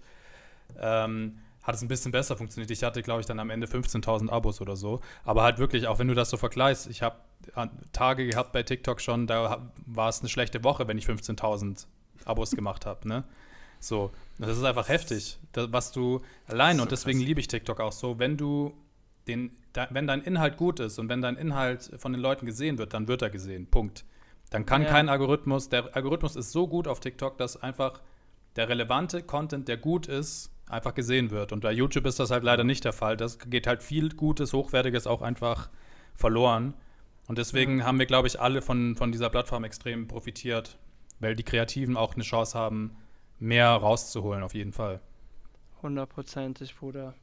Ähm, hat es ein bisschen besser funktioniert. Ich hatte, glaube ich, dann am Ende 15.000 Abos oder so. Aber halt wirklich, auch wenn du das so vergleichst, ich habe Tage gehabt bei TikTok schon, da war es eine schlechte Woche, wenn ich 15.000 Abos gemacht habe, ne? So, das ist einfach heftig, das, was du allein, und deswegen liebe ich TikTok auch so, wenn du den, da, wenn dein Inhalt gut ist und wenn dein Inhalt von den Leuten gesehen wird, dann wird er gesehen. Punkt. Dann kann ja. kein Algorithmus, der Algorithmus ist so gut auf TikTok, dass einfach der relevante Content, der gut ist, einfach gesehen wird. Und bei YouTube ist das halt leider nicht der Fall. Das geht halt viel Gutes, Hochwertiges auch einfach verloren. Und deswegen ja. haben wir, glaube ich, alle von, von dieser Plattform extrem profitiert, weil die Kreativen auch eine Chance haben, mehr rauszuholen, auf jeden Fall. Hundertprozentig, Bruder.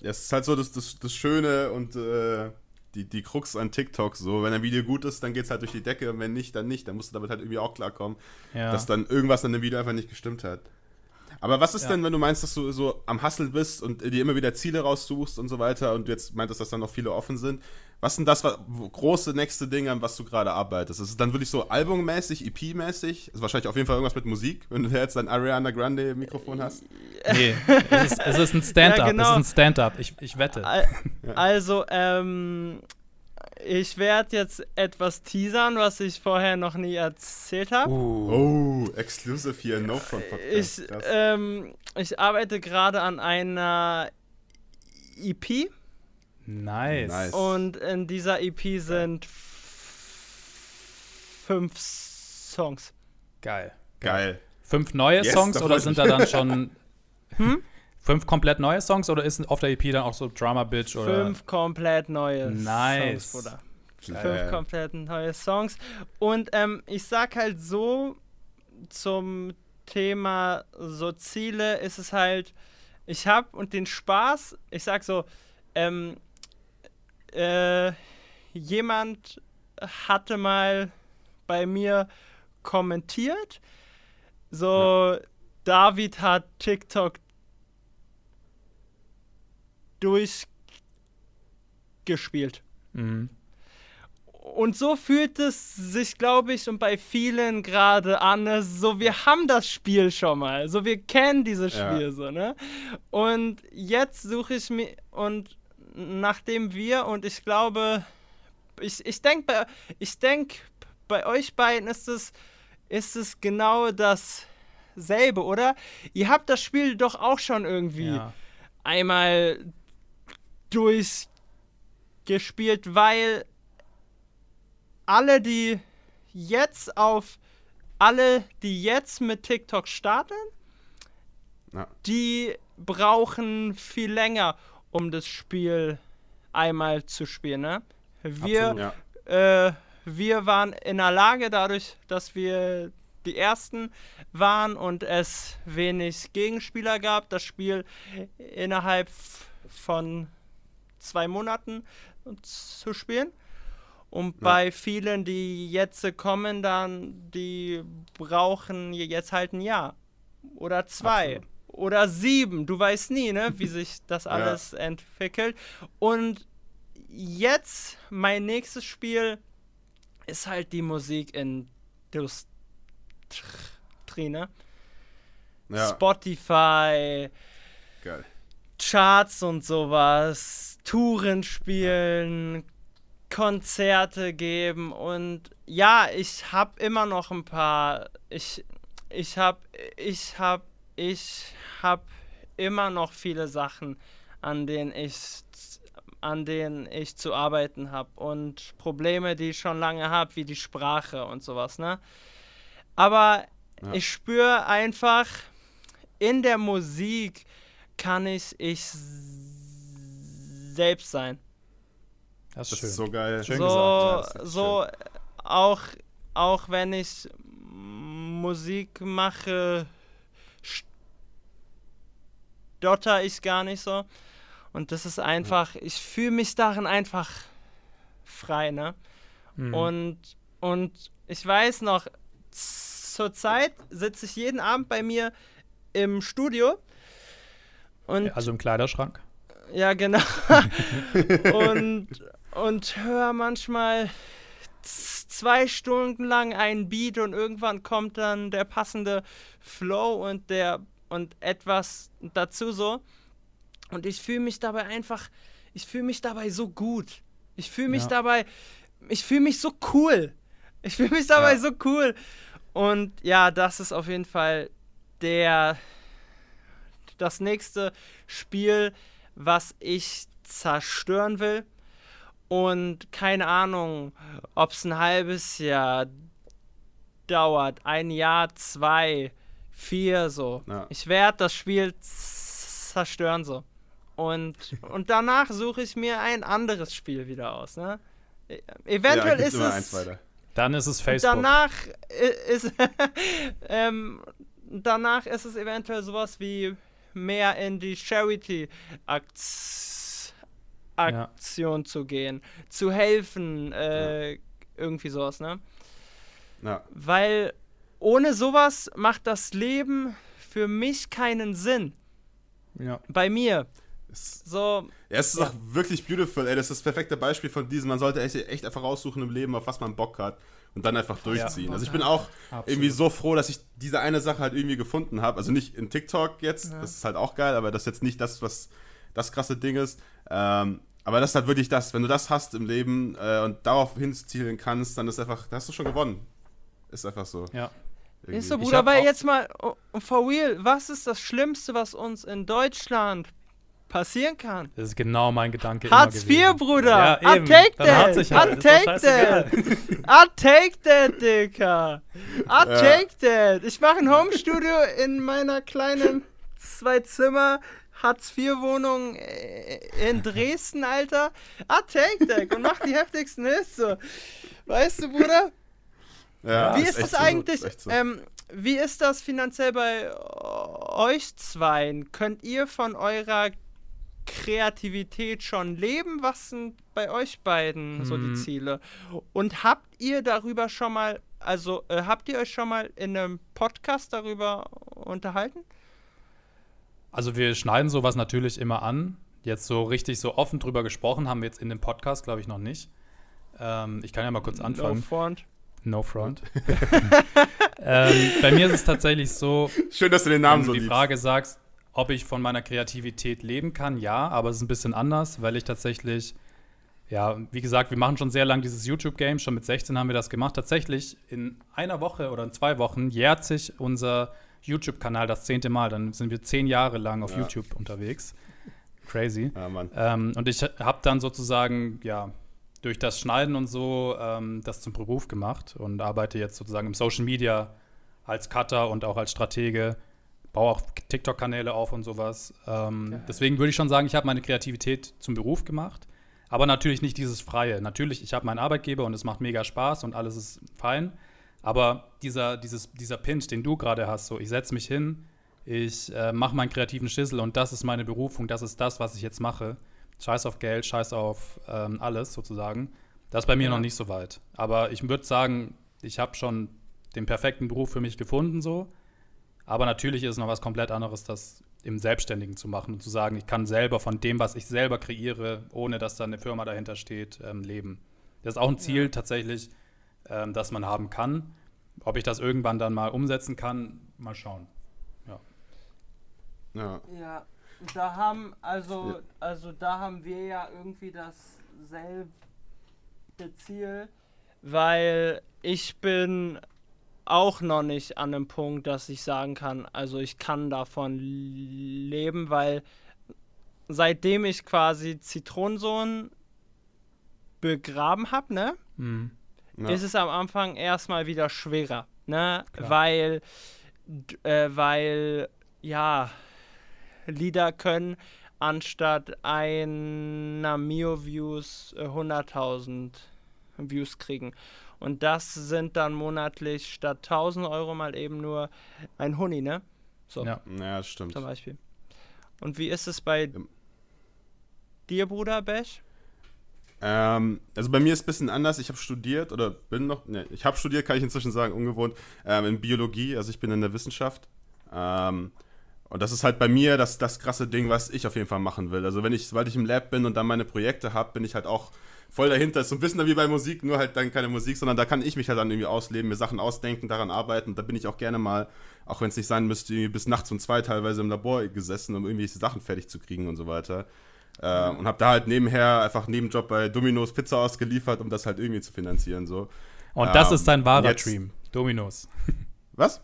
Ja, es ist halt so das, das, das Schöne und äh, die, die Krux an TikTok. So, wenn ein Video gut ist, dann geht es halt durch die Decke und wenn nicht, dann nicht. Dann musst du damit halt irgendwie auch klarkommen, ja. dass dann irgendwas an dem Video einfach nicht gestimmt hat. Aber was ist ja. denn, wenn du meinst, dass du so am Hasseln bist und dir immer wieder Ziele raussuchst und so weiter und du jetzt meintest, dass da noch viele offen sind? Was sind das was, große nächste Dinge, an was du gerade arbeitest? Ist es dann wirklich so albummäßig, EP-mäßig? Ist wahrscheinlich auf jeden Fall irgendwas mit Musik, wenn du jetzt dein Ariana Grande Mikrofon hast. Nee, es ist, es ist ein Stand-up. Ja, genau. Es ist ein Stand-up. Ich, ich wette. Also, ähm, ich werde jetzt etwas teasern, was ich vorher noch nie erzählt habe. Uh. Oh, exclusive hier, no front Podcast. Ich, ähm, ich arbeite gerade an einer EP. Nice. nice. Und in dieser EP sind fünf Songs. Geil. Geil. Fünf neue yes, Songs oder sind da dann schon hm? Fünf komplett neue Songs oder ist auf der EP dann auch so Drama Bitch oder? Fünf komplett neue nice. Songs, Bruder. Fünf komplett neue Songs. Und ähm, ich sag halt so zum Thema so Ziele ist es halt, ich hab und den Spaß, ich sag so, ähm, äh, jemand hatte mal bei mir kommentiert, so ja. David hat TikTok durchgespielt. Mhm. Und so fühlt es sich, glaube ich, und bei vielen gerade an, so wir haben das Spiel schon mal, so wir kennen dieses Spiel ja. so, ne? Und jetzt suche ich mir und nachdem wir und ich glaube, ich, ich denke bei, ich denk, bei euch beiden ist es, ist es genau dasselbe, oder? Ihr habt das Spiel doch auch schon irgendwie ja. einmal durchgespielt, weil alle, die jetzt auf alle, die jetzt mit TikTok starten, ja. die brauchen viel länger um das Spiel einmal zu spielen. Ne? Wir, Absolut, ja. äh, wir waren in der Lage, dadurch, dass wir die Ersten waren und es wenig Gegenspieler gab, das Spiel innerhalb von zwei Monaten zu spielen. Und bei vielen, die jetzt kommen, dann, die brauchen jetzt halt ein Jahr oder zwei. Absolut oder sieben. Du weißt nie, ne, wie sich das alles ja. entwickelt. Und jetzt mein nächstes Spiel ist halt die Musikindustrie, ne? Ja. Spotify, Geil. Charts und sowas, Touren spielen, Konzerte geben und ja, ich habe immer noch ein paar ich ich habe ich habe ich habe immer noch viele Sachen, an denen ich an denen ich zu arbeiten habe und Probleme, die ich schon lange habe, wie die Sprache und sowas, ne? Aber ja. ich spüre einfach, in der Musik kann ich ich selbst sein. Das ist, das ist so geil. Schön so, gesagt. Ja, so schön. auch auch wenn ich Musik mache, stotter ich gar nicht so. Und das ist einfach, ich fühle mich darin einfach frei, ne? Mhm. Und, und ich weiß noch, zur Zeit sitze ich jeden Abend bei mir im Studio. Und also im Kleiderschrank? Ja, genau. und, und höre manchmal zwei Stunden lang einen Beat und irgendwann kommt dann der passende Flow und der und etwas dazu so. Und ich fühle mich dabei einfach, ich fühle mich dabei so gut. Ich fühle mich Ja. dabei, ich fühle mich so cool. Ich fühle mich dabei Ja. so cool. Und ja, das ist auf jeden Fall der, das nächste Spiel, was ich zerstören will. Und keine Ahnung, ob es ein halbes Jahr dauert, ein Jahr, zwei, vier, so. Ja. Ich werde das Spiel zerstören, so. Und, und danach suche ich mir ein anderes Spiel wieder aus, ne? E- Eventuell ja, ist immer es. Dann ist es Facebook. danach ist ähm, danach ist es eventuell sowas wie mehr in die Charity Aktion zu gehen, zu helfen, äh, irgendwie sowas, ne? Ja. Weil ohne sowas macht das Leben für mich keinen Sinn. ja. Bei mir. Es, So, ja, es ist Ja. auch wirklich beautiful, ey. Das ist das perfekte Beispiel von diesem. Man sollte echt, echt einfach raussuchen im Leben, auf was man Bock hat und dann einfach durchziehen. also ich bin auch Absolut. irgendwie so froh, dass ich diese eine Sache halt irgendwie gefunden habe. Also nicht in TikTok jetzt, das ist halt auch geil, aber das ist jetzt nicht das, was das krasse Ding ist. Ähm, aber das ist halt wirklich das, wenn du das hast im Leben äh, und darauf hinzielen kannst, dann ist einfach, da hast du schon gewonnen. Ist einfach so. Ja. irgendwie. ist so, Bruder, auch- jetzt mal, oh, for real, was ist das Schlimmste, was uns in Deutschland passieren kann? Das ist genau mein Gedanke. Hartz. IV, Bruder. Ja, I eben. take that. hat sich halt. I doch take scheißegal. I take that, Dicker. I take that. Ich mache ein Homestudio in meiner kleinen zwei Zimmer Hartz-IV-Wohnung äh, in Dresden, Alter. I take that und mach die heftigsten Hits so. Weißt du, Bruder? Ja, Wie ist das so, eigentlich? so. ähm, wie ist das finanziell bei euch zweien? Könnt ihr von eurer Kreativität schon leben? Was sind bei euch beiden so die Hm. Ziele? Und habt ihr darüber schon mal, also äh, habt ihr euch schon mal in einem Podcast darüber unterhalten? Also wir schneiden sowas natürlich immer an. Jetzt so richtig so offen drüber gesprochen haben wir jetzt in dem Podcast, glaube ich, noch nicht. Ähm, ich kann ja mal kurz anfangen. No front. No front. ähm, bei mir ist es tatsächlich so, Schön, dass du den Namen wenn so du die liebst. Frage sagst, ob ich von meiner Kreativität leben kann, ja, aber es ist ein bisschen anders, weil ich tatsächlich, ja, wie gesagt, wir machen schon sehr lange dieses YouTube-Game, schon mit 16 haben wir das gemacht. Tatsächlich in einer Woche oder in zwei Wochen jährt sich unser YouTube-Kanal das zehnte Mal. Dann sind wir zehn Jahre lang auf Ja. YouTube unterwegs. Crazy. Ja. Ähm, und ich habe dann sozusagen, ja, durch das Schneiden und so ähm, das zum Beruf gemacht und arbeite jetzt sozusagen im Social Media als Cutter und auch als Stratege, baue auch TikTok-Kanäle auf und sowas. Ähm, deswegen würde ich schon sagen, ich habe meine Kreativität zum Beruf gemacht, aber natürlich nicht dieses Freie. Natürlich, ich habe meinen Arbeitgeber und es macht mega Spaß und alles ist fein, aber dieser, dieses, dieser Pinch, den du gerade hast, so ich setze mich hin, ich äh, mache meinen kreativen Schissel und das ist meine Berufung, das ist das, was ich jetzt mache. Scheiß auf Geld, scheiß auf ähm, alles sozusagen. Das ist bei mir Ja. noch nicht so weit. Aber ich würde sagen, ich habe schon den perfekten Beruf für mich gefunden so. Aber natürlich ist es noch was komplett anderes, das im Selbstständigen zu machen und zu sagen, ich kann selber von dem, was ich selber kreiere, ohne dass da eine Firma dahinter steht, ähm, leben. Das ist auch ein Ziel tatsächlich, ähm, das man haben kann. Ob ich das irgendwann dann mal umsetzen kann, mal schauen. Ja. Ja, da haben, also, Ja. also da haben wir ja irgendwie dasselbe Ziel, weil ich bin auch noch nicht an einem Punkt, dass ich sagen kann, also ich kann davon leben, weil seitdem ich quasi Zitronensohn begraben habe, ne? Mhm. Ja. ist es am Anfang erstmal wieder schwerer, ne? Klar. Weil, äh, weil, ja, Lieder können anstatt einer Mio-Views äh, 100.000 Views kriegen. Und das sind dann monatlich statt 1000 Euro mal eben nur ein Huni, ne? So, Ja. ja, stimmt. zum Beispiel. Und wie ist es bei Ähm. dir, Bruder Besch? Ähm, also bei mir ist es ein bisschen anders. Ich habe studiert oder bin noch, ne, ich habe studiert, kann ich inzwischen sagen, ungewohnt, ähm, in Biologie. Also ich bin in der Wissenschaft. Ähm, Und das ist halt bei mir das, das krasse Ding, was ich auf jeden Fall machen will. Also wenn ich, sobald ich im Lab bin und dann meine Projekte habe, bin ich halt auch voll dahinter. Ist so ein bisschen wie bei Musik, nur halt dann keine Musik, sondern da kann ich mich halt dann irgendwie ausleben, mir Sachen ausdenken, daran arbeiten. Da bin ich auch gerne mal, auch wenn es nicht sein müsste, bis nachts um zwei teilweise im Labor gesessen, um irgendwelche Sachen fertig zu kriegen und so weiter. Äh, und habe da halt nebenher einfach Nebenjob bei Domino's Pizza ausgeliefert, um das halt irgendwie zu finanzieren. So. Und das Ähm, ist dein wahrer jetzt- Dream. Dominos. Was?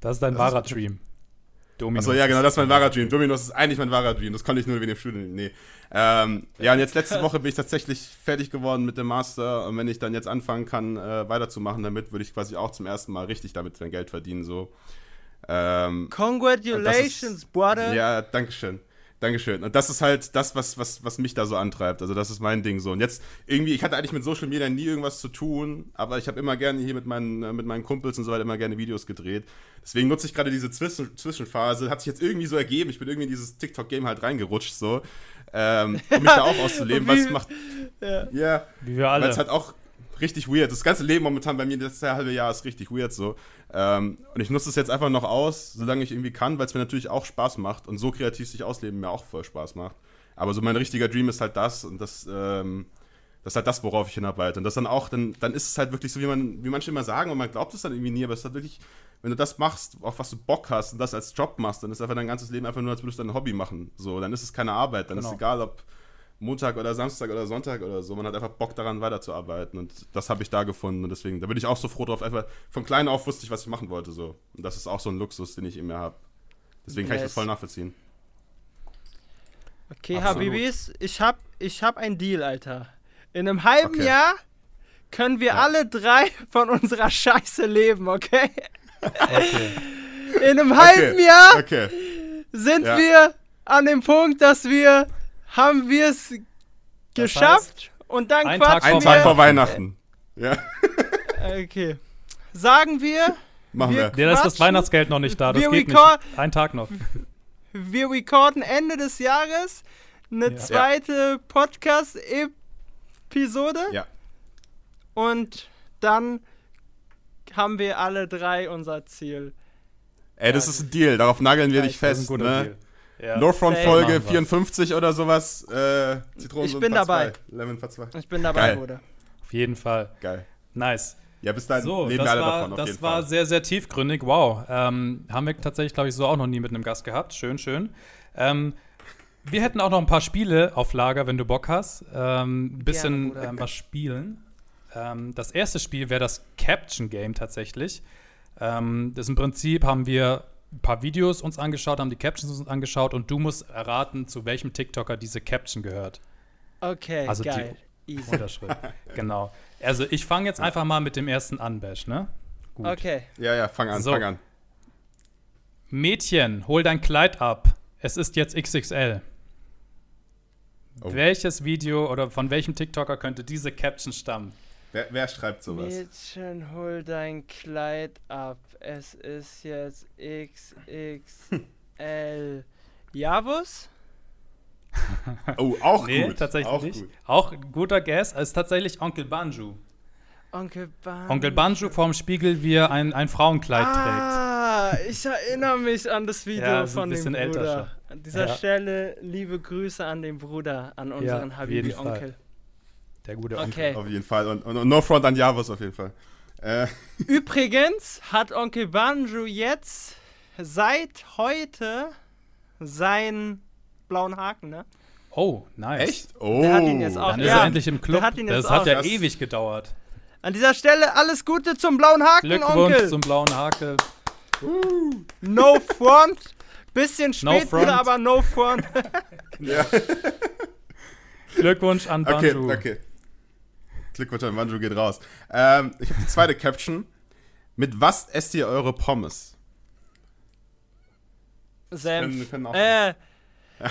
Das ist dein Das wahrer ist- Dream. Dominos. Achso, ja, genau, das ist mein wahrer Dream. Domino's ist eigentlich mein wahrer Dream. Das konnte ich nur wegen dem Studium. Nee. Ähm, ja, und jetzt letzte Woche bin ich tatsächlich fertig geworden mit dem Master. Und wenn ich dann jetzt anfangen kann, äh, weiterzumachen damit, würde ich quasi auch zum ersten Mal richtig damit mein Geld verdienen. So. Ähm, Congratulations, brother. ja, Dankeschön. Dankeschön. Und das ist halt das, was, was, was mich da so antreibt. Also das ist mein Ding so. Und jetzt irgendwie, ich hatte eigentlich mit Social Media nie irgendwas zu tun, aber ich habe immer gerne hier mit meinen, äh, mit meinen Kumpels und so weiter immer gerne Videos gedreht. Deswegen nutze ich gerade diese Zwischen Zwischenphase. Hat sich jetzt irgendwie so ergeben. Ich bin irgendwie in dieses TikTok-Game halt reingerutscht so. Ähm, um mich da auch auszuleben. Wie- was macht. Ja. Ja. Wie wir Weil alle. es halt auch richtig weird. Das ganze Leben momentan bei mir, das halbe Jahr ist richtig weird so. Ähm, und ich nutze es jetzt einfach noch aus, solange ich irgendwie kann, weil es mir natürlich auch Spaß macht und so kreativ sich ausleben mir auch voll Spaß macht. Aber so mein richtiger Dream ist halt das und das, ähm, das ist halt das, worauf ich hinarbeite. Und das dann auch, dann, dann ist es halt wirklich so, wie man, wie manche immer sagen, und man glaubt es dann irgendwie nie, aber es ist halt wirklich, wenn du das machst, auf was du Bock hast und das als Job machst, dann ist einfach dein ganzes Leben einfach nur, als würdest du dein Hobby machen. So, dann ist es keine Arbeit, dann ist Genau. es egal, ob Montag oder Samstag oder Sonntag oder so. Man hat einfach Bock daran weiterzuarbeiten und das habe ich da gefunden und deswegen, da bin ich auch so froh drauf. Einfach von klein auf wusste ich, was ich machen wollte so. Und das ist auch so ein Luxus, den ich in mir habe. Deswegen kann ich das Yes. voll nachvollziehen. Okay, Absolut. Habibis, ich hab, ich hab ein Deal, Alter. In einem halben Okay. Jahr können wir Ja. alle drei von unserer Scheiße leben, okay? Okay. In einem halben Jahr Okay. sind Ja. wir an dem Punkt, dass wir, haben wir es geschafft und dann ein Tag quatschen Ein vor wir. Tag vor Weihnachten. Ja, Okay. Sagen wir, machen Wir- wir. Ja, da ist das. Weihnachtsgeld noch nicht da. Das Wir geht nicht. Ein Tag noch. wir recorden Ende des Jahres eine Ja. zweite Podcast-Episode Ja. und dann haben wir alle drei unser Ziel. Ey, das ist ein Deal, darauf nageln wir dich Das ist ein fest. guter Ne? Deal. Ja. Northront Safe. Folge Machen wir. 54 oder sowas. Äh, Zitronen Ich bin dabei. Lemon Part 2. Ich bin dabei, Geil. Bruder. Auf jeden Fall. Geil. Nice. Ja, bis dahin So, leben alle war, davon auf das jeden war Fall. sehr, sehr tiefgründig. Wow. Ähm, haben wir tatsächlich, glaube ich, so auch noch nie mit einem Gast gehabt. Schön, schön. Ähm, wir hätten auch noch ein paar Spiele auf Lager, wenn du Bock hast. Ähm, ein bisschen ähm, was spielen. Ähm, das erste Spiel wäre das Caption Game tatsächlich. Ähm, das im Prinzip haben wir ein paar Videos uns angeschaut, haben die Captions uns angeschaut und du musst erraten, zu welchem TikToker diese Caption gehört. Okay, Also die- geil. Easy. Unterschrift. genau. Also ich fange jetzt einfach mal mit dem ersten an, Bash, ne? Gut. Okay. Ja, ja, fang an, So. fang an. Mädchen, hol dein Kleid ab. Es ist jetzt XXL. Oh. Welches Video oder von welchem TikToker könnte diese Caption stammen? Wer, wer schreibt sowas? Mädchen, hol dein Kleid ab. Es ist jetzt XXL. Javus? Oh, auch nee, gut. tatsächlich auch nicht. Gut. Auch ein guter Guess. Es ist tatsächlich Onkel Banju. Onkel Ban. Onkel Banju vorm Spiegel, wie er ein, ein Frauenkleid trägt. Ah, ich erinnere mich an das Video Ja, ist ein von dem bisschen älter Bruder. An dieser Ja. Stelle liebe Grüße an den Bruder, an unseren Fall. Habibi-Onkel. Der gute Onkel. Okay. Auf jeden Fall. Und, und, und No Front an Javos auf jeden Fall. Äh, Übrigens hat Onkel Banjo jetzt seit heute seinen blauen Haken, ne? Oh, nice. echt? Oh. Der hat ihn jetzt auch- Dann ist Ja, er endlich im Club. hat das hat auch. ja Das- ewig gedauert. An dieser Stelle alles Gute zum blauen Haken, Glückwunsch Onkel. zum blauen Hakel. No front. Bisschen No spät front. wieder, aber no front. Ja. Glückwunsch an Okay, Banju. okay. Glückwunsch an Manju geht raus. Ähm, ich habe die zweite Caption. Mit was esst ihr eure Pommes? Wir Senf. können Äh.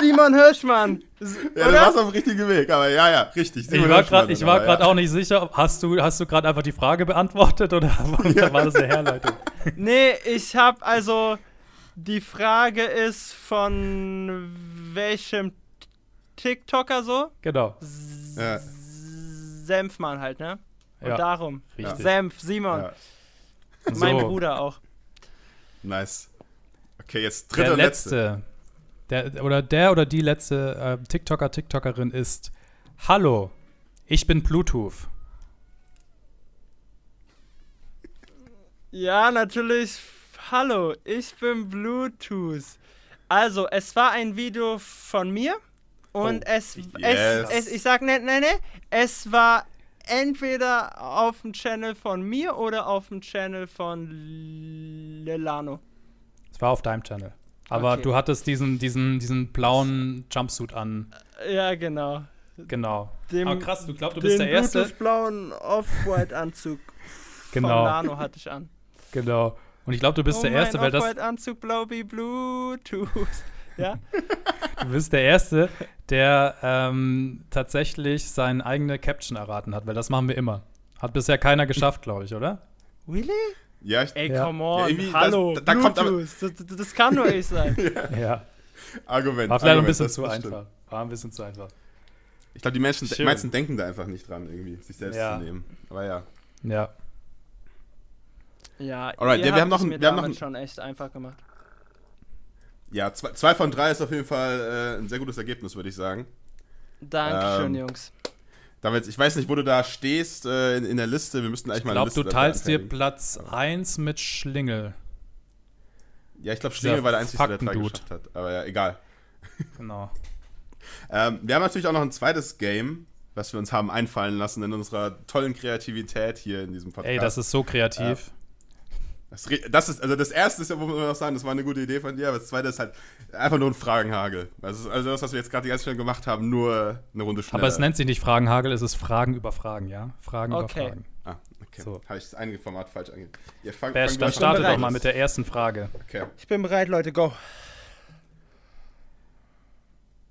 Simon Hirschmann. S- Ja, du warst auf dem richtigen Weg, aber ja, ja, richtig. Ich Simon war Hirschmann gerade ich war gerade ja. auch nicht sicher. Hast du, hast du gerade einfach die Frage beantwortet oder war, war das eine Herleitung? Nee, ich hab also. Die Frage ist von welchem TikToker so? Genau. Ja, Senfmann halt, ne? Und Ja, darum. richtig. Senf, Simon. ja. Mein So. Bruder auch. Nice. Okay, jetzt dritte der und letzte. letzte, der, oder der oder die letzte äh, TikToker, TikTokerin ist Hallo, ich bin Bluetooth. Ja, natürlich. Hallo, ich bin Bluetooth. Also, es war ein Video von mir und Oh, es, yes. es, es, ich sag ne, ne, ne, es war entweder auf dem Channel von mir oder auf dem Channel von Lelano. Es war auf deinem Channel. Aber Okay. du hattest diesen, diesen, diesen blauen Jumpsuit an. Ja, genau. Genau. Dem- Aber krass, du glaubst, du bist Den der Erste. Bluetooth-blauen Off-White-Anzug von Genau. Lano hatte ich an. Genau. Und ich glaube, du bist oh, der Erste, weil das, Off-White-Anzug blau wie Bluetooth. Ja? du bist der Erste, der ähm, tatsächlich seine eigene Caption erraten hat, weil das machen wir immer. Hat bisher keiner geschafft, glaube ich, oder? Really? Ja, ich, Ey, Ja. come on. Ja, irgendwie, Hallo, das- da kommt aber- das, das, kann nur ich sein. Ja. Argument. War vielleicht ein Argument, bisschen das- zu das einfach. stimmt. War ein bisschen zu einfach. Ich glaube, die Menschen, Schön. meisten denken da einfach nicht dran, irgendwie, sich selbst Ja. zu nehmen. Aber ja. Ja. Ja, Alright, ihr ja, wir habt haben noch es ein- mir wir haben noch ein- schon echt einfach gemacht. Ja, zwei, zwei von drei ist auf jeden Fall äh, ein sehr gutes Ergebnis, würde ich sagen. Dankeschön, Ähm, Jungs. David, ich weiß nicht, wo du da stehst äh, in, in der Liste. Wir müssten eigentlich Ich mal eine glaube, Liste du teilst dir. Platz 1 mit Schlingel. Ja, ich glaube, Schlingel war der Einzige, der drei geschafft hat. Aber ja, egal. Genau. Ähm, wir haben natürlich auch noch ein zweites Game, was wir uns haben einfallen lassen in unserer tollen Kreativität hier in diesem Podcast. Ey, das ist so kreativ. Das, das ist, also das erste ist ja, wo wir noch sagen, das war eine gute Idee von dir, aber das zweite ist halt einfach nur ein Fragenhagel. Das ist also das, was wir jetzt gerade die ganze Zeit gemacht haben, nur eine Runde schneller. Aber es nennt sich nicht Fragenhagel, es ist Fragen über Fragen, ja? Fragen Okay. über Fragen. Ah, okay. So. Habe ich das einige Format falsch angegeben. Ja, fang, Bash, fang dann du starte an. doch mal mit der ersten Frage. Okay. Ich bin bereit, Leute, go.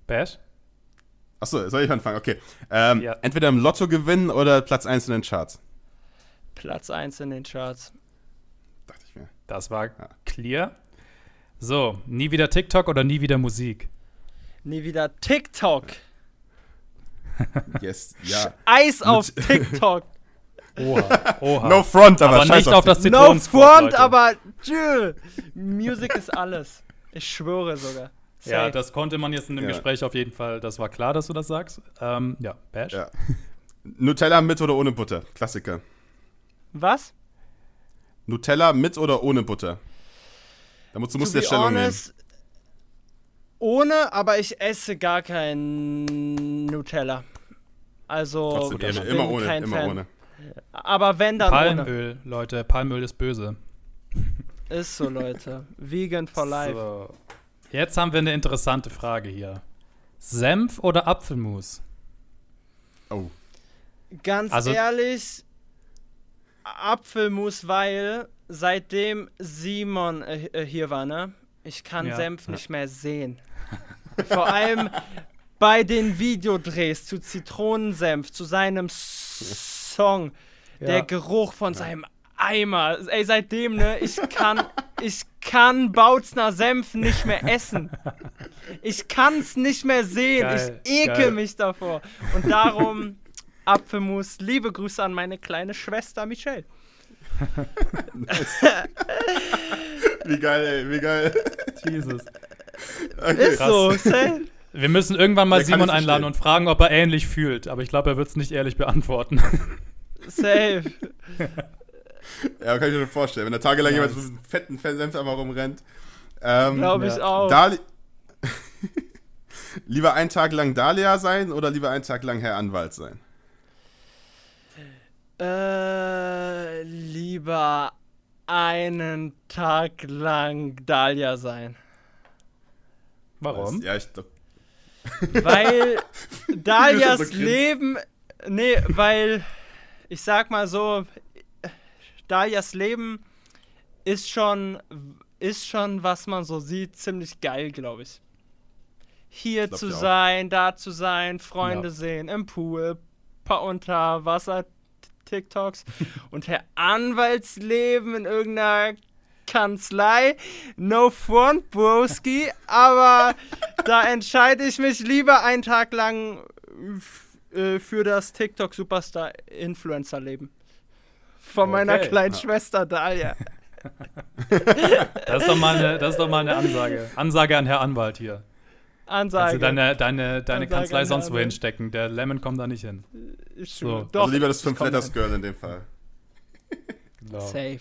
Bash? Achso, soll ich anfangen? Okay. Ähm, Ja. Entweder im Lotto gewinnen oder Platz 1 in den Charts. Platz 1 in den Charts. Das war clear. So, nie wieder TikTok oder nie wieder Musik? Nie wieder TikTok. Yes, ja. Eis auf TikTok. Oha, oha. No front, aber, aber scheiß nicht auf das no front, Leute. aber tschö. Music ist alles. Ich schwöre sogar. Ja, Safe. das konnte man jetzt in dem Ja. Gespräch auf jeden Fall, das war klar, dass du das sagst. Ähm, ja, Bash? Ja. Nutella mit oder ohne Butter? Klassiker. Was? Nutella mit oder ohne Butter? Da musst, du musst dir Stellung honest, Ohne, aber ich esse gar kein Nutella. Also, nehmen. Trotzdem, ich immer, bin immer ohne, kein immer Fan. ohne. Aber wenn dann ohne. Palmöl, Leute, Palmöl ist böse. Ist so, Leute. Vegan for life. So. Jetzt haben wir eine interessante Frage hier. Senf oder Apfelmus? Oh. Ganz Also- ehrlich, Apfelmus, weil seitdem Simon äh, äh, hier war, ne? Ich kann Ja. Senf nicht mehr sehen. Vor allem bei den Videodrehs zu Zitronensenf, zu seinem S- Song, der Geruch von seinem Eimer. Ey, seitdem, ne, ich kann, ich kann Bautzner Senf nicht mehr essen. Ich kann's nicht mehr sehen. Geil, ich ekel geil. mich davor. Und darum Apfelmus. Liebe Grüße an meine kleine Schwester Michelle. Wie geil, ey, wie geil. Jesus. Okay. Ist so, safe. Wir müssen irgendwann mal Der Simon einladen verstehen. und fragen, ob er ähnlich fühlt. Aber ich glaube, er wird es nicht ehrlich beantworten. safe. Ja, kann ich mir schon vorstellen. Wenn da tagelang Nice. jemand so einen fetten Senf einmal rumrennt. Ähm, Glaube ich Ja. auch. Dali lieber einen Tag lang Dahlia sein oder lieber einen Tag lang Herr Anwalt sein? Äh, lieber einen Tag lang Dahlia sein. Warum? Ja, ich glaube. Weil du so. Leben. Nee, weil ich sag mal so, Dalias Leben ist schon, ist schon, was man so sieht, ziemlich geil, glaube ich. Hier Glaub zu ich sein, da zu sein, Freunde Ja. sehen, im Pool, paar Unterwasser-TikToks und Herr Anwaltsleben in irgendeiner Kanzlei. No front, Broski, aber da entscheide ich mich lieber einen Tag lang äh, für das TikTok-Superstar-Influencer-Leben. Von meiner Okay. kleinen Ja. Schwester Dalia. Das ist, doch mal eine, das ist doch mal eine Ansage. Ansage an Herr Anwalt hier. Ansage. Kannst du deine, deine, deine Ansage Kanzlei an sonst wohin stecken? Der Lemon kommt da nicht hin. Ist So. schon- Doch, also lieber das ich komm Fünf-Letters-Girl in dem Fall. Genau. safe.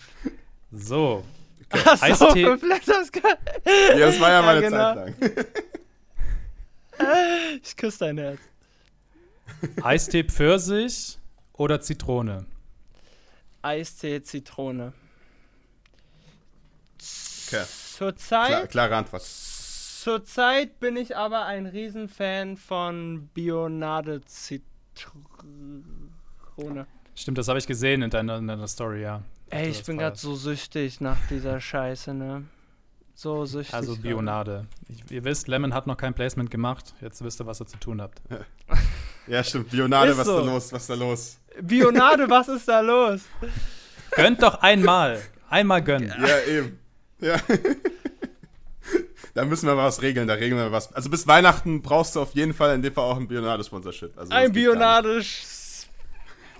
So, Achso, Eistee- fünf Letters. Ja, das war ja mal eine genau. Zeit lang. Ich küsse dein Herz. Eistee Pfirsich oder Zitrone? Eistee, Zitrone. Okay. Klar, Zurzeit, klare Antwort. Zurzeit bin ich aber ein Riesenfan von Bionade Zitrone. Stimmt, das habe ich gesehen in deiner, in deiner Story, ja. Ey, ich bin gerade so süchtig nach dieser Scheiße, ne? So süchtig. Also. Bionade. Ich, ihr wisst, Lemon hat noch kein Placement gemacht. Jetzt wisst ihr, was ihr zu tun habt. Ja, stimmt. Bionade, Ist was so. ist da los? Was ist da los? Bionade, was ist da los? Gönnt doch einmal. Einmal gönnen. Ja, eben. Ja. Da müssen wir was regeln, da regeln wir was. Also bis Weihnachten brauchst du auf jeden Fall in dem Fall auch ein Bionade-Sponsorship. Also Ein geht gar nicht. Bionade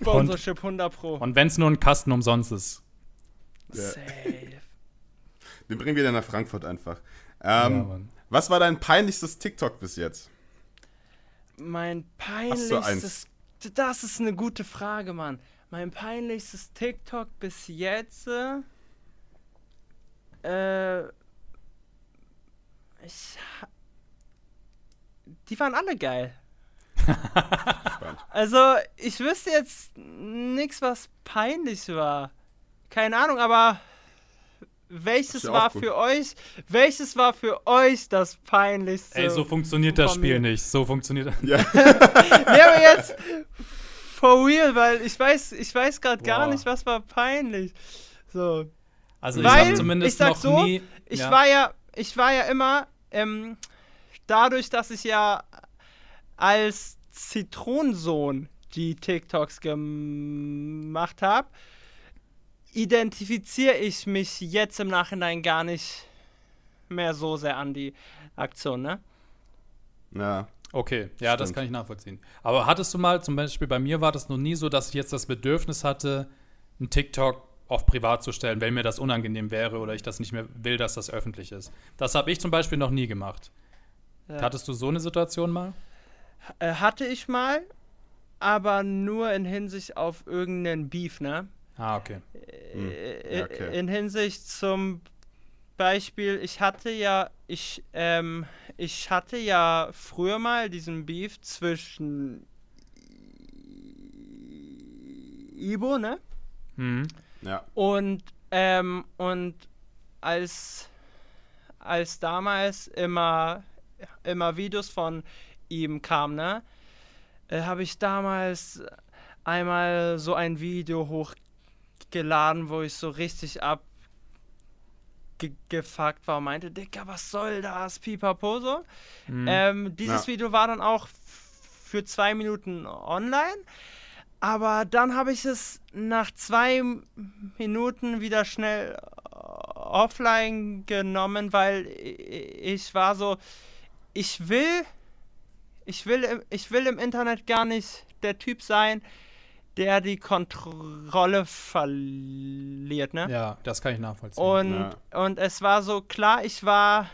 Sponsorship 100 Pro. Und wenn es nur ein Kasten umsonst ist. Ja. Safe. Den bringen wir dann nach Frankfurt einfach. Ja, Ähm, Mann. was war dein peinlichstes TikTok bis jetzt? Mein Hast du eins? peinlichstes. Das ist eine gute Frage, Mann. Mein peinlichstes TikTok bis jetzt. Äh. Ich. Die waren alle geil. Also, ich wüsste jetzt nichts, was peinlich war. Keine Ahnung, aber welches ja war gut. für euch? Welches war für euch das peinlichste? Ey, so funktioniert das Spiel mir. nicht. So funktioniert Ja. Nee, aber jetzt for real, weil ich weiß, ich weiß gerade gar nicht, was war peinlich. So, Also ich Weil, habe zumindest ich sag noch so, nie. ich ja. war ja, ich war ja immer ähm, dadurch, dass ich ja als Zitronensohn die TikToks gemacht habe, identifiziere ich mich jetzt im Nachhinein gar nicht mehr so sehr an die Aktion, ne? ja. Okay, ja, das Stimmt. kann ich nachvollziehen. Aber hattest du mal, zum Beispiel bei mir war das noch nie so, dass ich jetzt das Bedürfnis hatte, einen TikTok auf privat zu stellen, wenn mir das unangenehm wäre oder ich das nicht mehr will, dass das öffentlich ist. Das habe ich zum Beispiel noch nie gemacht. Ja. Hattest du so eine Situation mal? Äh, hatte ich mal, aber nur in Hinsicht auf irgendeinen Beef, ne? Ah, okay. Hm. Äh, Ja, okay. In Hinsicht zum Beispiel, ich hatte ja, ich, ähm, ich hatte ja früher mal diesen Beef zwischen Ibo, ne? Mhm. Ja. Und, ähm, und als, als damals immer, immer Videos von ihm kamen, ne, äh, habe ich damals einmal so ein Video hochgeladen, wo ich so richtig abgefuckt war und meinte, Dicker, was soll das, pipapo so. Mhm. Ähm, dieses Ja. Video war dann auch für zwei Minuten online. Aber dann habe ich es nach zwei Minuten wieder schnell äh, offline genommen, weil i- ich war so, ich will, ich will, im- ich will im Internet gar nicht der Typ sein, der die Kontrolle verliert, ne? Ja, das kann ich nachvollziehen. Und, Ja. und es war so klar, ich war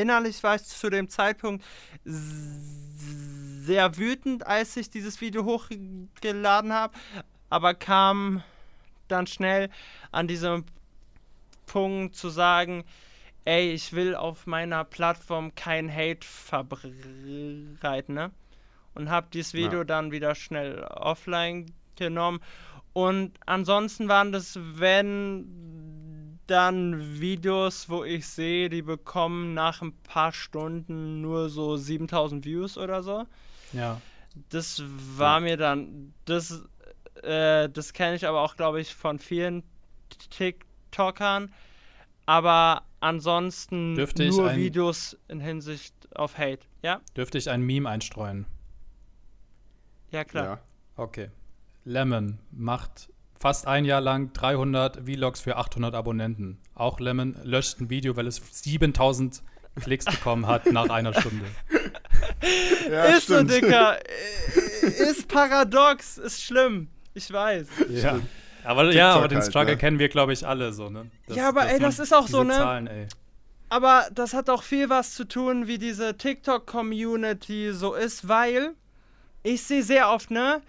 innerlich war ich zu dem Zeitpunkt sehr wütend, als ich dieses Video hochgeladen habe, aber kam dann schnell an diesem Punkt zu sagen, ey, ich will auf meiner Plattform kein Hate verbreiten, ne? Und habe dieses Video Ja. dann wieder schnell offline genommen. Und ansonsten waren das, wenn dann Videos, wo ich sehe, die bekommen nach ein paar Stunden nur so 7000 Views oder so. ja. Das war mir dann, das, äh, das kenne ich aber auch, glaube ich, von vielen TikTokern. Aber ansonsten Dürfte nur ein- Videos in Hinsicht auf Hate. Ja, Dürfte ich ein Meme einstreuen? ja klar. Ja. Okay. Lemon macht fast ein Jahr lang 300 Vlogs für 800 Abonnenten. Auch Lemon löscht ein Video, weil es 7000 Klicks bekommen hat nach einer Stunde. ja ist stimmt. so, Dicker. Äh, ist paradox, ist schlimm. Ich weiß. Ja. Aber TikTok ja, aber den halt, Struggle ne? kennen wir, glaube ich, alle so, ne? Das, ja, aber ey, das ist auch so, ne? Zahlen, ey. Aber das hat auch viel was zu tun, wie diese TikTok-Community so ist, weil ich sehe sehr oft, ne?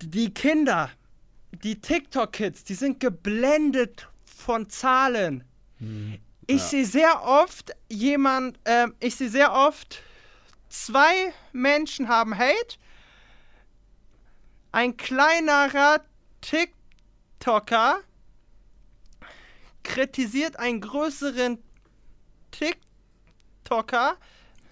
Die Kinder, die TikTok-Kids, die sind geblendet von Zahlen. Hm. Ich ja. sehe sehr oft jemand, äh, ich sehe sehr oft, zwei Menschen haben Hate. Ein kleinerer TikToker kritisiert einen größeren TikToker.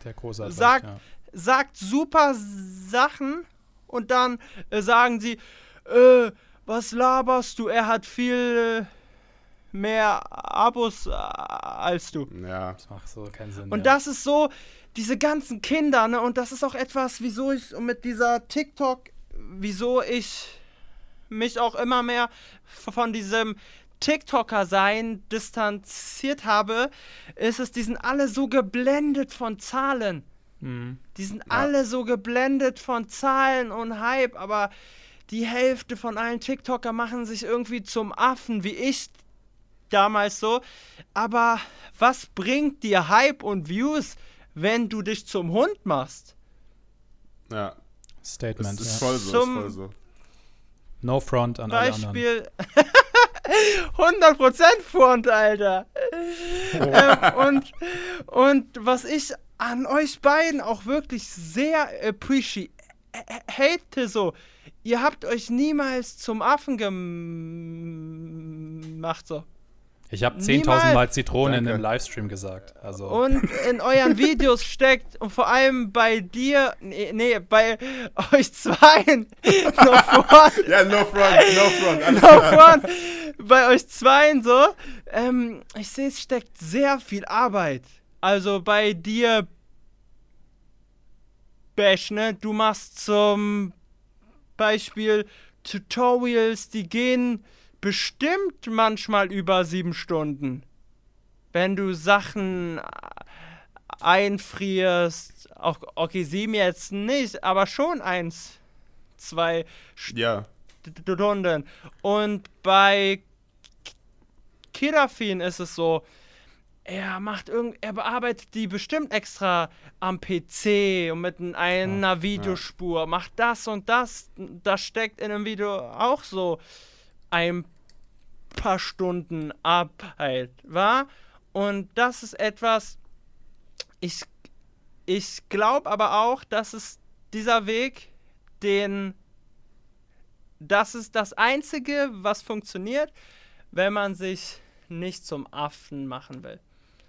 Der große sagt, ja. sagt super Sachen und dann äh, sagen sie, äh, was laberst du? Er hat viel äh, mehr Abos äh, als du. Ja. Das macht so keinen Sinn. Und ja. das ist so, diese ganzen Kinder, ne? Und das ist auch etwas, wieso ich mit dieser TikTok, wieso ich mich auch immer mehr von diesem TikToker sein distanziert habe, ist es, die sind alle so geblendet von Zahlen. Mhm. Die sind ja. alle so geblendet von Zahlen und Hype, aber die Hälfte von allen TikToker machen sich irgendwie zum Affen, wie ich damals so. Aber was bringt dir Hype und Views, wenn du dich zum Hund machst? Ja. Statement. Das ist voll so. Zum ist voll so. No front an Beispiel, alle anderen. 100% Front, Alter. Oh. ähm, und, und was ich an euch beiden auch wirklich sehr appreciate so, ihr habt euch niemals zum Affen gemacht, so. Ich habe 10.000 Mal Zitrone in einem Livestream gesagt. Also. Und in euren Videos steckt, und vor allem bei dir, nee, nee bei euch zweien, no front. ja, no front, no front. no front. Bei euch zweien so, ähm, ich sehe, es steckt sehr viel Arbeit. Also bei dir, Bash, ne, du machst zum Beispiel Tutorials, die gehen bestimmt manchmal über sieben Stunden. Wenn du Sachen einfrierst, auch, okay, sieben jetzt nicht, aber schon eins, zwei ja. Stunden. Und bei Kirafin ist es so, er macht irgend, er bearbeitet die bestimmt extra am PC und mit einer Videospur, ja. macht das und das. Das steckt in einem Video auch so ein paar Stunden Arbeit war. Und das ist etwas, ich, ich glaube aber auch, dass es dieser Weg, den, das ist das Einzige, was funktioniert, wenn man sich nicht zum Affen machen will.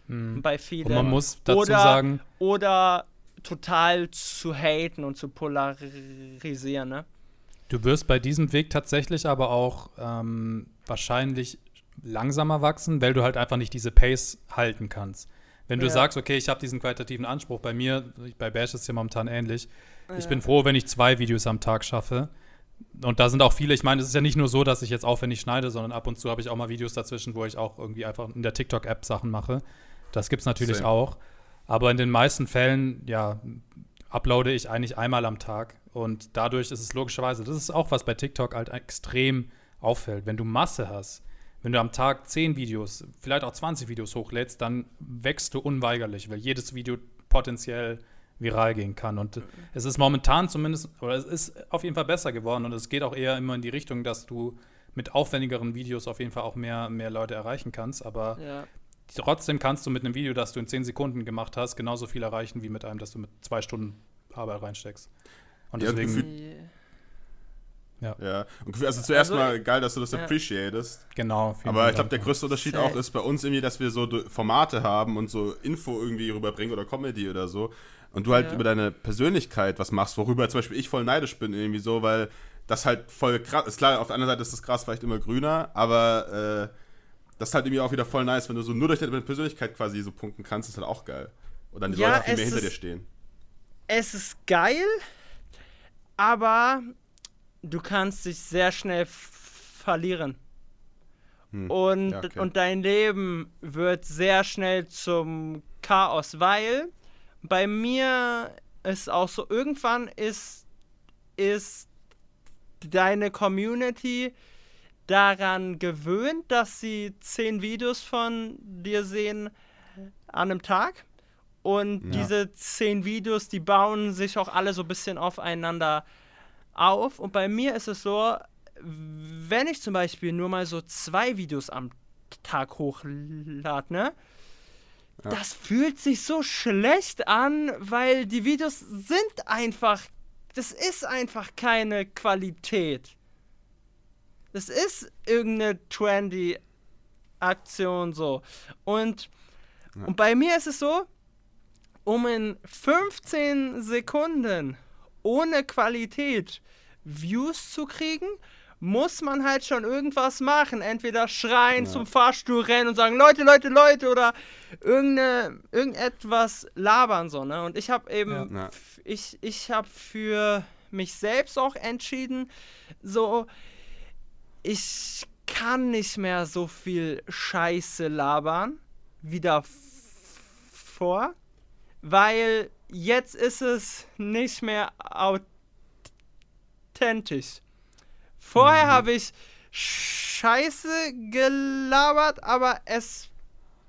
Hm. Bei vielen. Und man muss dazu oder, sagen. Oder total zu haten und zu polarisieren, ne? Du wirst bei diesem Weg tatsächlich aber auch ähm, wahrscheinlich langsamer wachsen, weil du halt einfach nicht diese Pace halten kannst. Wenn du ja. sagst, okay, ich habe diesen qualitativen Anspruch, bei mir, bei Bash ist es ja momentan ähnlich. Ja. Ich bin froh, wenn ich zwei Videos am Tag schaffe. Und da sind auch viele, ich meine, es ist ja nicht nur so, dass ich jetzt aufwendig schneide, sondern ab und zu habe ich auch mal Videos dazwischen, wo ich auch irgendwie einfach in der TikTok-App Sachen mache. Das gibt es natürlich Same. auch. Aber in den meisten Fällen, ja, uploade ich eigentlich einmal am Tag. Und dadurch ist es logischerweise, das ist auch was bei TikTok halt extrem auffällt. Wenn du Masse hast, wenn du am Tag 10 Videos, vielleicht auch 20 Videos hochlädst, dann wächst du unweigerlich, weil jedes Video potenziell viral gehen kann. Und es ist momentan zumindest, oder es ist auf jeden Fall besser geworden und es geht auch eher immer in die Richtung, dass du mit aufwendigeren Videos auf jeden Fall auch mehr, mehr Leute erreichen kannst. Aber ja. Trotzdem kannst du mit einem Video, das du in 10 Sekunden gemacht hast, genauso viel erreichen wie mit einem, das du mit zwei Stunden Arbeit reinsteckst. Und ja, deswegen. Ja. ja. also zuerst also, mal geil, dass du das ja. appreciatest. Genau. Aber ich glaube, der größte Unterschied auch ist bei uns irgendwie, dass wir so Formate haben und so Info irgendwie rüberbringen oder Comedy oder so. Und du halt ja. über deine Persönlichkeit was machst, worüber zum Beispiel ich voll neidisch bin, irgendwie so, weil das halt voll krass ist. Klar, auf der anderen Seite ist das Gras vielleicht immer grüner, aber äh, das ist halt irgendwie auch wieder voll nice, wenn du so nur durch deine Persönlichkeit quasi so punkten kannst, ist halt auch geil. Und dann die ja, Leute auch viel mehr hinter dir stehen. Es ist geil, aber du kannst dich sehr schnell verlieren. Hm. Und, ja, okay. und dein Leben wird sehr schnell zum Chaos, weil bei mir ist auch so, irgendwann ist, ist deine Community daran gewöhnt, dass sie zehn Videos von dir sehen an einem Tag. Und Ja. diese zehn Videos, die bauen sich auch alle so ein bisschen aufeinander auf. Und bei mir ist es so, wenn ich zum Beispiel nur mal so zwei Videos am Tag hochlade, ne? Ja. Das fühlt sich so schlecht an, weil die Videos sind einfach, das ist einfach keine Qualität. Das ist irgendeine trendy Aktion so. Und, Ja. und bei mir ist es so, um in 15 Sekunden ohne Qualität Views zu kriegen, muss man halt schon irgendwas machen. Entweder schreien, Ja. zum Fahrstuhl rennen und sagen, Leute, Leute, Leute, oder irgendeine, irgendetwas labern so, ne? Und ich habe eben, Ja. Ich, ich habe für mich selbst auch entschieden, so, ich kann nicht mehr so viel Scheiße labern wie davor, weil jetzt ist es nicht mehr authentisch. Vorher Mhm. habe ich Scheiße gelabert, aber es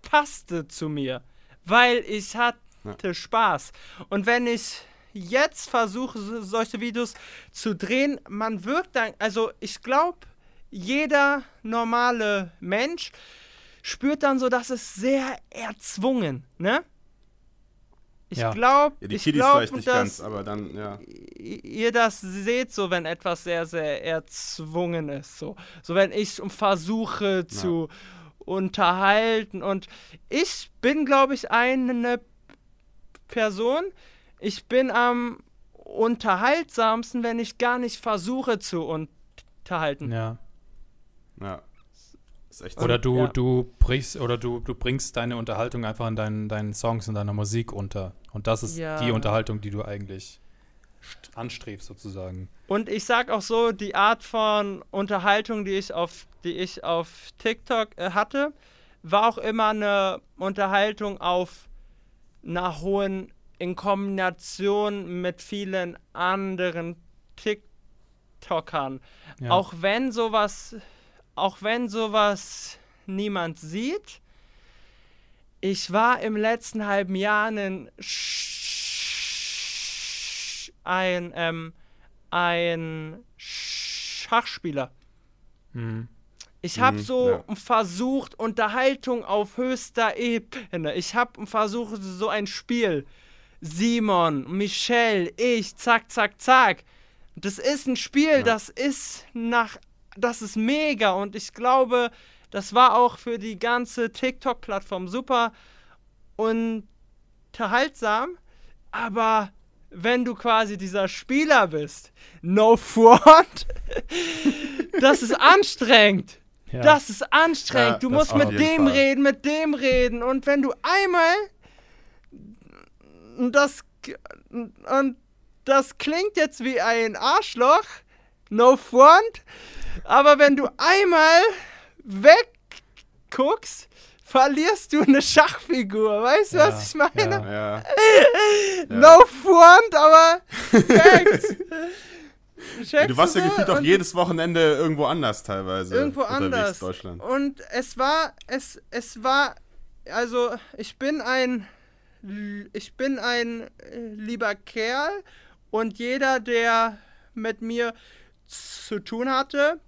passte zu mir, weil ich hatte Spaß. Und wenn ich jetzt versuche, so- solche Videos zu drehen, man wirkt dann, also ich glaube, jeder normale Mensch spürt dann so, dass es sehr erzwungen, ne? Ich Ja. glaube, Ja, die ich glaube, vielleicht nicht dass ganz, aber dann, ja. ihr das seht, so wenn etwas sehr, sehr erzwungen ist. So, so wenn ich versuche zu unterhalten. Und ich bin, glaube ich, eine Person, ich bin am unterhaltsamsten, wenn ich gar nicht versuche zu unterhalten. Ja. Ja. Ist echt Oder du, ja. du brichst oder du, du bringst deine Unterhaltung einfach in deinen, deinen Songs, in deiner Musik unter. Und das ist Ja. die Unterhaltung, die du eigentlich st- anstrebst, sozusagen. Und ich sag auch so, die Art von Unterhaltung, die ich auf, die ich auf TikTok äh, hatte, war auch immer eine Unterhaltung auf einer hohen, in Kombination mit vielen anderen TikTokern. Ja. Auch wenn sowas, auch wenn sowas niemand sieht, ich war im letzten halben Jahr ein, Sch ein, ähm, ein Schachspieler. Mhm. Ich habe Mhm, so ja. versucht, Unterhaltung auf höchster Ebene. Ich habe versucht, so ein Spiel. Simon, Michelle, ich, zack, zack, zack. Das ist ein Spiel, Ja. das ist nach. Das ist mega und ich glaube, das war auch für die ganze TikTok-Plattform super unterhaltsam. Aber wenn du quasi dieser Spieler bist, no front, das ist anstrengend. Ja. Das ist anstrengend. Ja, du musst mit dem Fall. reden, mit dem reden. Und wenn du einmal das und das klingt jetzt wie ein Arschloch, no front, aber wenn du einmal wegguckst, verlierst du eine Schachfigur. Weißt du, Ja, was ich meine? ja. Ja. No front, aber Facts. Du warst ja gefühlt auch jedes Wochenende irgendwo anders teilweise. irgendwo anders. Deutschland. Und es war, es, es war, also ich bin ein, ich bin ein äh, lieber Kerl und jeder, der mit mir zu tun hatte,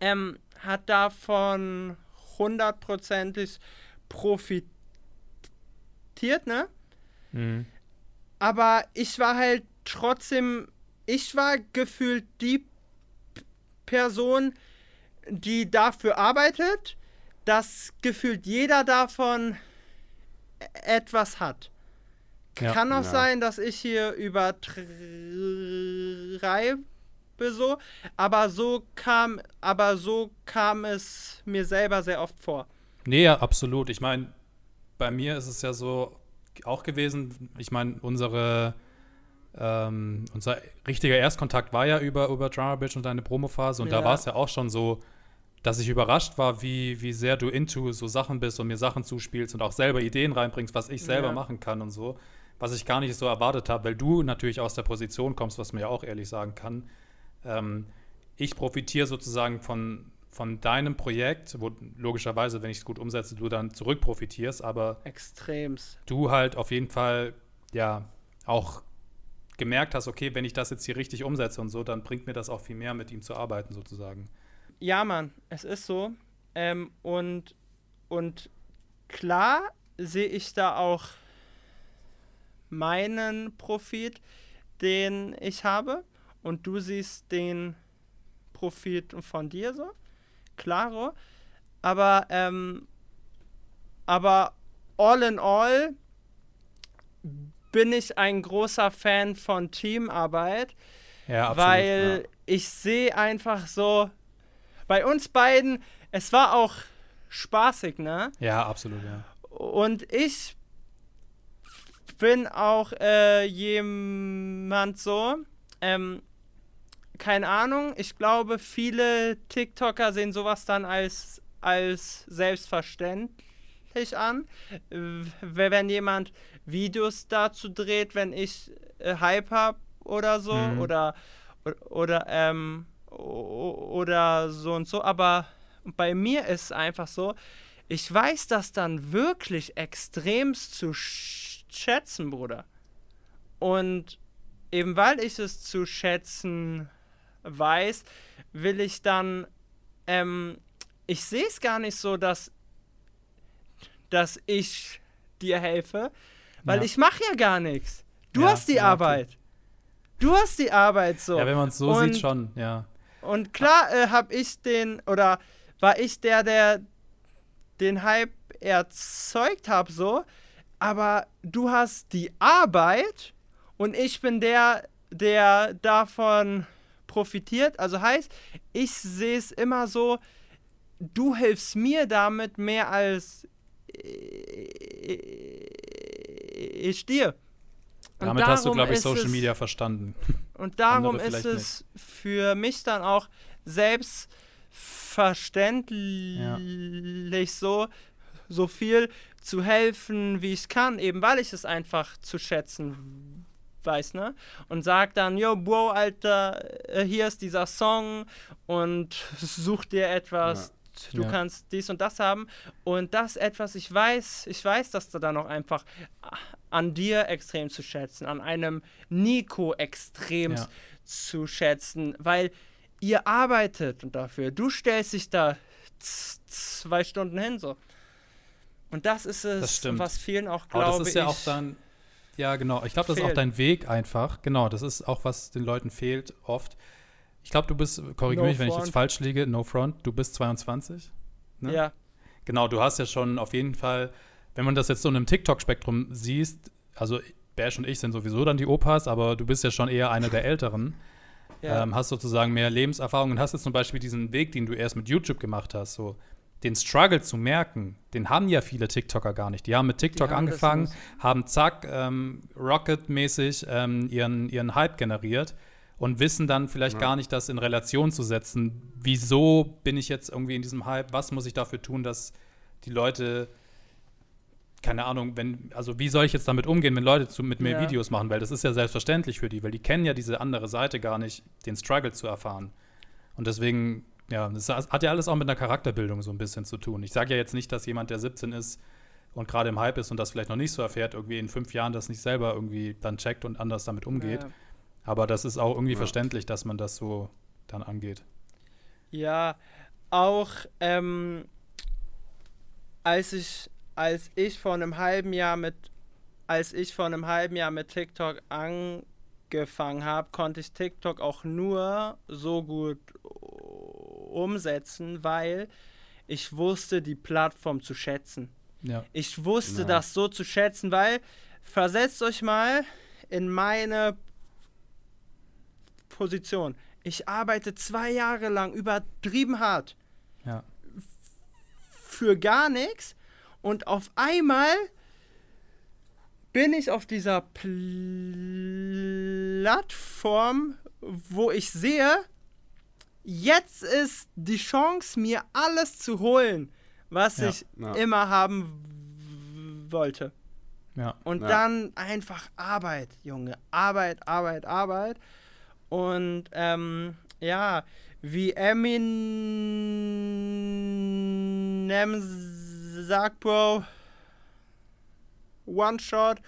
ähm, hat davon hundertprozentig profitiert, ne? Mhm. aber ich war halt trotzdem, ich war gefühlt die Person, die dafür arbeitet, dass gefühlt jeder davon etwas hat. Ja. Kann auch Ja. sein, dass ich hier übertreibe so, aber so kam, aber so kam es mir selber sehr oft vor. Nee, ja, absolut. Ich meine, bei mir ist es ja so auch gewesen, ich meine, unsere ähm, unser richtiger Erstkontakt war ja über, über Drama Bitch und deine Promophase und Ja. da war es ja auch schon so, dass ich überrascht war, wie, wie sehr du into so Sachen bist und mir Sachen zuspielst und auch selber Ideen reinbringst, was ich selber Ja. machen kann und so, was ich gar nicht so erwartet habe, weil du natürlich aus der Position kommst, was man ja auch ehrlich sagen kann. Ähm, ich profitiere sozusagen von, von deinem Projekt, wo logischerweise, wenn ich es gut umsetze, du dann zurück profitierst, aber Extremst. du halt auf jeden Fall ja auch gemerkt hast, okay, wenn ich das jetzt hier richtig umsetze und so, dann bringt mir das auch viel mehr, mit ihm zu arbeiten, sozusagen. Ja, Mann, es ist so. Ähm, und, und klar sehe ich da auch meinen Profit, den ich habe, und du siehst den Profit von dir so. Klaro. Aber, ähm, aber all in all bin ich ein großer Fan von Teamarbeit, Ja, absolut. weil ja. ich sehe einfach so, bei uns beiden, es war auch spaßig, ne? ja, absolut, ja. Und ich bin auch äh, jemand so, ähm, keine Ahnung, ich glaube, viele TikToker sehen sowas dann als, als selbstverständlich an. Wenn jemand Videos dazu dreht, wenn ich äh, Hype habe oder so, Mhm. oder, oder, ähm, oder so und so, aber bei mir ist es einfach so, ich weiß das dann wirklich extremst zu sch- schätzen, Bruder. Und eben weil ich es zu schätzen weiß, will ich dann, ähm, ich sehe es gar nicht so, dass, dass ich dir helfe, weil Ja. ich mache ja gar nichts. Du Ja, hast die ja, okay. Arbeit. Du hast die Arbeit so. Ja, wenn man es so Und- sieht, schon, ja. Und klar äh, habe ich den, oder war ich der, der den Hype erzeugt habe, so. Aber du hast die Arbeit und ich bin der, der davon profitiert. Also heißt, ich sehe es immer so, du hilfst mir damit mehr als äh, ich dir. Und Damit hast du, glaube ich, Social es- Media verstanden. und darum ist es für mich dann auch selbstverständlich so, so viel zu helfen, wie ich kann, eben weil ich es einfach zu schätzen weiß, ne? Und sag dann, yo, Bro, Alter, äh, hier ist dieser Song und such dir etwas, du Ja. kannst dies und das haben. Und das etwas, ich weiß, ich weiß, dass du da noch einfach an dir extrem zu schätzen, an einem Nico extrem Ja. zu schätzen, weil ihr arbeitet und dafür. Du stellst dich da zwei Stunden hin so. Und das ist es, Das was vielen auch, Aber glaube das ist ich. ja auch dann, ja, genau. Ich glaube, das ist auch dein Weg einfach. Genau, das ist auch, was den Leuten fehlt oft. Ich glaube, du bist, korrigiere No mich, wenn ich front. jetzt falsch liege, no front, du bist 22. ne? Ja, Genau, du hast ja schon auf jeden Fall, wenn man das jetzt so in einem TikTok-Spektrum siehst, also Bash und ich sind sowieso dann die Opas, aber du bist ja schon eher einer der Älteren. ja. ähm, hast sozusagen mehr Lebenserfahrung und hast jetzt zum Beispiel diesen Weg, den du erst mit YouTube gemacht hast, so den Struggle zu merken, den haben ja viele TikToker gar nicht. Die haben mit TikTok haben angefangen, haben zack, ähm, Rocket-mäßig ähm, ihren, ihren Hype generiert und wissen dann vielleicht Ja. gar nicht, das in Relation zu setzen. Wieso bin ich jetzt irgendwie in diesem Hype? Was muss ich dafür tun, dass die Leute keine Ahnung, wenn, also wie soll ich jetzt damit umgehen, wenn Leute zu, mit mir Ja. Videos machen? Weil das ist ja selbstverständlich für die, weil die kennen ja diese andere Seite gar nicht, den Struggle zu erfahren. Und deswegen, ja, das hat ja alles auch mit einer Charakterbildung so ein bisschen zu tun. Ich sage ja jetzt nicht, dass jemand, der 17 ist und gerade im Hype ist und das vielleicht noch nicht so erfährt, irgendwie in fünf Jahren das nicht selber irgendwie dann checkt und anders damit umgeht. Ja. Aber das ist auch irgendwie Ja. verständlich, dass man das so dann angeht. Ja, auch ähm, als ich als ich vor einem halben Jahr mit als ich vor einem halben Jahr mit TikTok angefangen habe, konnte ich TikTok auch nur so gut umsetzen, weil ich wusste die Plattform zu schätzen. Ja. Ich wusste Ja. das so zu schätzen, weil versetzt euch mal in meine Position. Ich arbeite zwei Jahre lang übertrieben hart Ja. für gar nichts und auf einmal bin ich auf dieser Plattform, wo ich sehe, jetzt ist die Chance, mir alles zu holen, was Ja. ich Ja. immer haben wollte. Ja. Und Ja. dann einfach Arbeit, Junge. Arbeit, Arbeit, Arbeit. Und ähm, ja, wie Eminem sagt, Bro, one shot,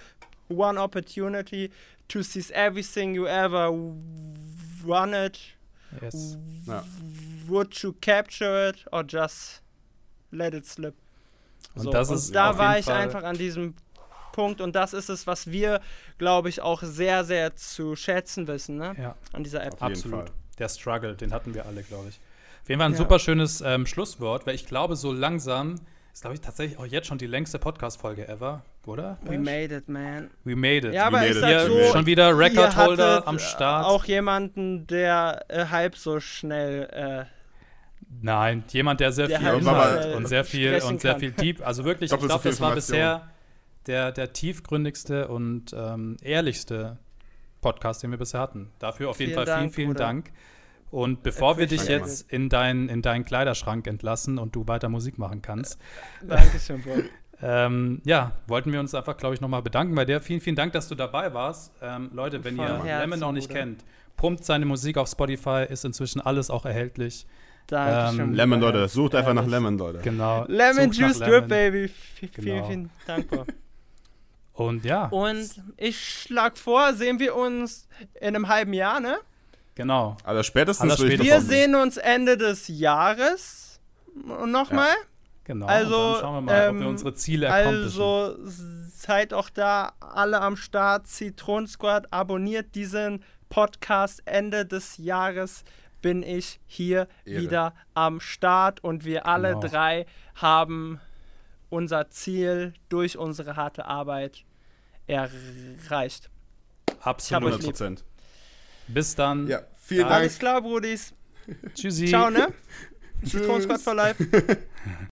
one opportunity to seize everything you ever wanted. Yes. Ja. Would you capture it or just let it slip? Und So, das und ist da war ich Fall- einfach an diesem Punkt und das ist es, was wir, glaube ich, auch sehr, sehr zu schätzen wissen, ne? Ja, An dieser App. absolut. Fall. Der Struggle, den hatten wir alle, glaube ich. Auf jeden Fall ein Ja. super schönes ähm, Schlusswort, weil ich glaube, so langsam ist, glaube ich, tatsächlich auch jetzt schon die längste Podcast-Folge ever, oder? We made it, man. We made it. Ja, aber ich it. sag Hier so, schon wieder Recordholder am Start. Auch jemanden, der äh, halb so schnell Nein, jemand, der sehr Der viel halt Inhalt mal, und sehr viel und sehr viel deep. Also wirklich, ich glaube, so viel das war bisher der, der tiefgründigste und ähm, ehrlichste Podcast, den wir bisher hatten. Dafür auf jeden Vielen Fall vielen, Dank, vielen Bruder. Dank. Und bevor wir dich jetzt in, dein, in deinen Kleiderschrank entlassen und du weiter Musik machen kannst, äh, Dankeschön, Bro. ähm, ja, wollten wir uns einfach, glaube ich, nochmal bedanken bei dir. Vielen, vielen Dank, dass du dabei warst. Ähm, Leute, wenn Von ihr Herzen, Lemon noch nicht Bruder. kennt, pumpt seine Musik auf Spotify, ist inzwischen alles auch erhältlich. Dankeschön. Ähm, Lemon. Leute. Sucht einfach nach. Lemon, Leute. Genau. Lemon Juice. Drip, Baby. V Genau. Vielen, vielen Dank, Bro. Und ja, Und ich schlag vor, sehen wir uns in einem halben Jahr, ne? Genau. Also spätestens ich spätestens. Wir sehen uns Ende des Jahres nochmal. Genau. Also, und dann schauen wir mal, ob ähm, wir unsere Ziele. Also seid auch da alle am Start. Zitron Squad, abonniert diesen Podcast. Ende des Jahres bin ich hier Ehre. wieder am Start und wir alle Genau. drei haben unser Ziel durch unsere harte Arbeit erreicht. Absolut. euch lieb. 100%. Bis dann. Ja, vielen Ja, Dank. Alles klar, Brudis. Tschüssi. Ciao, ne? Zitron Squad for life.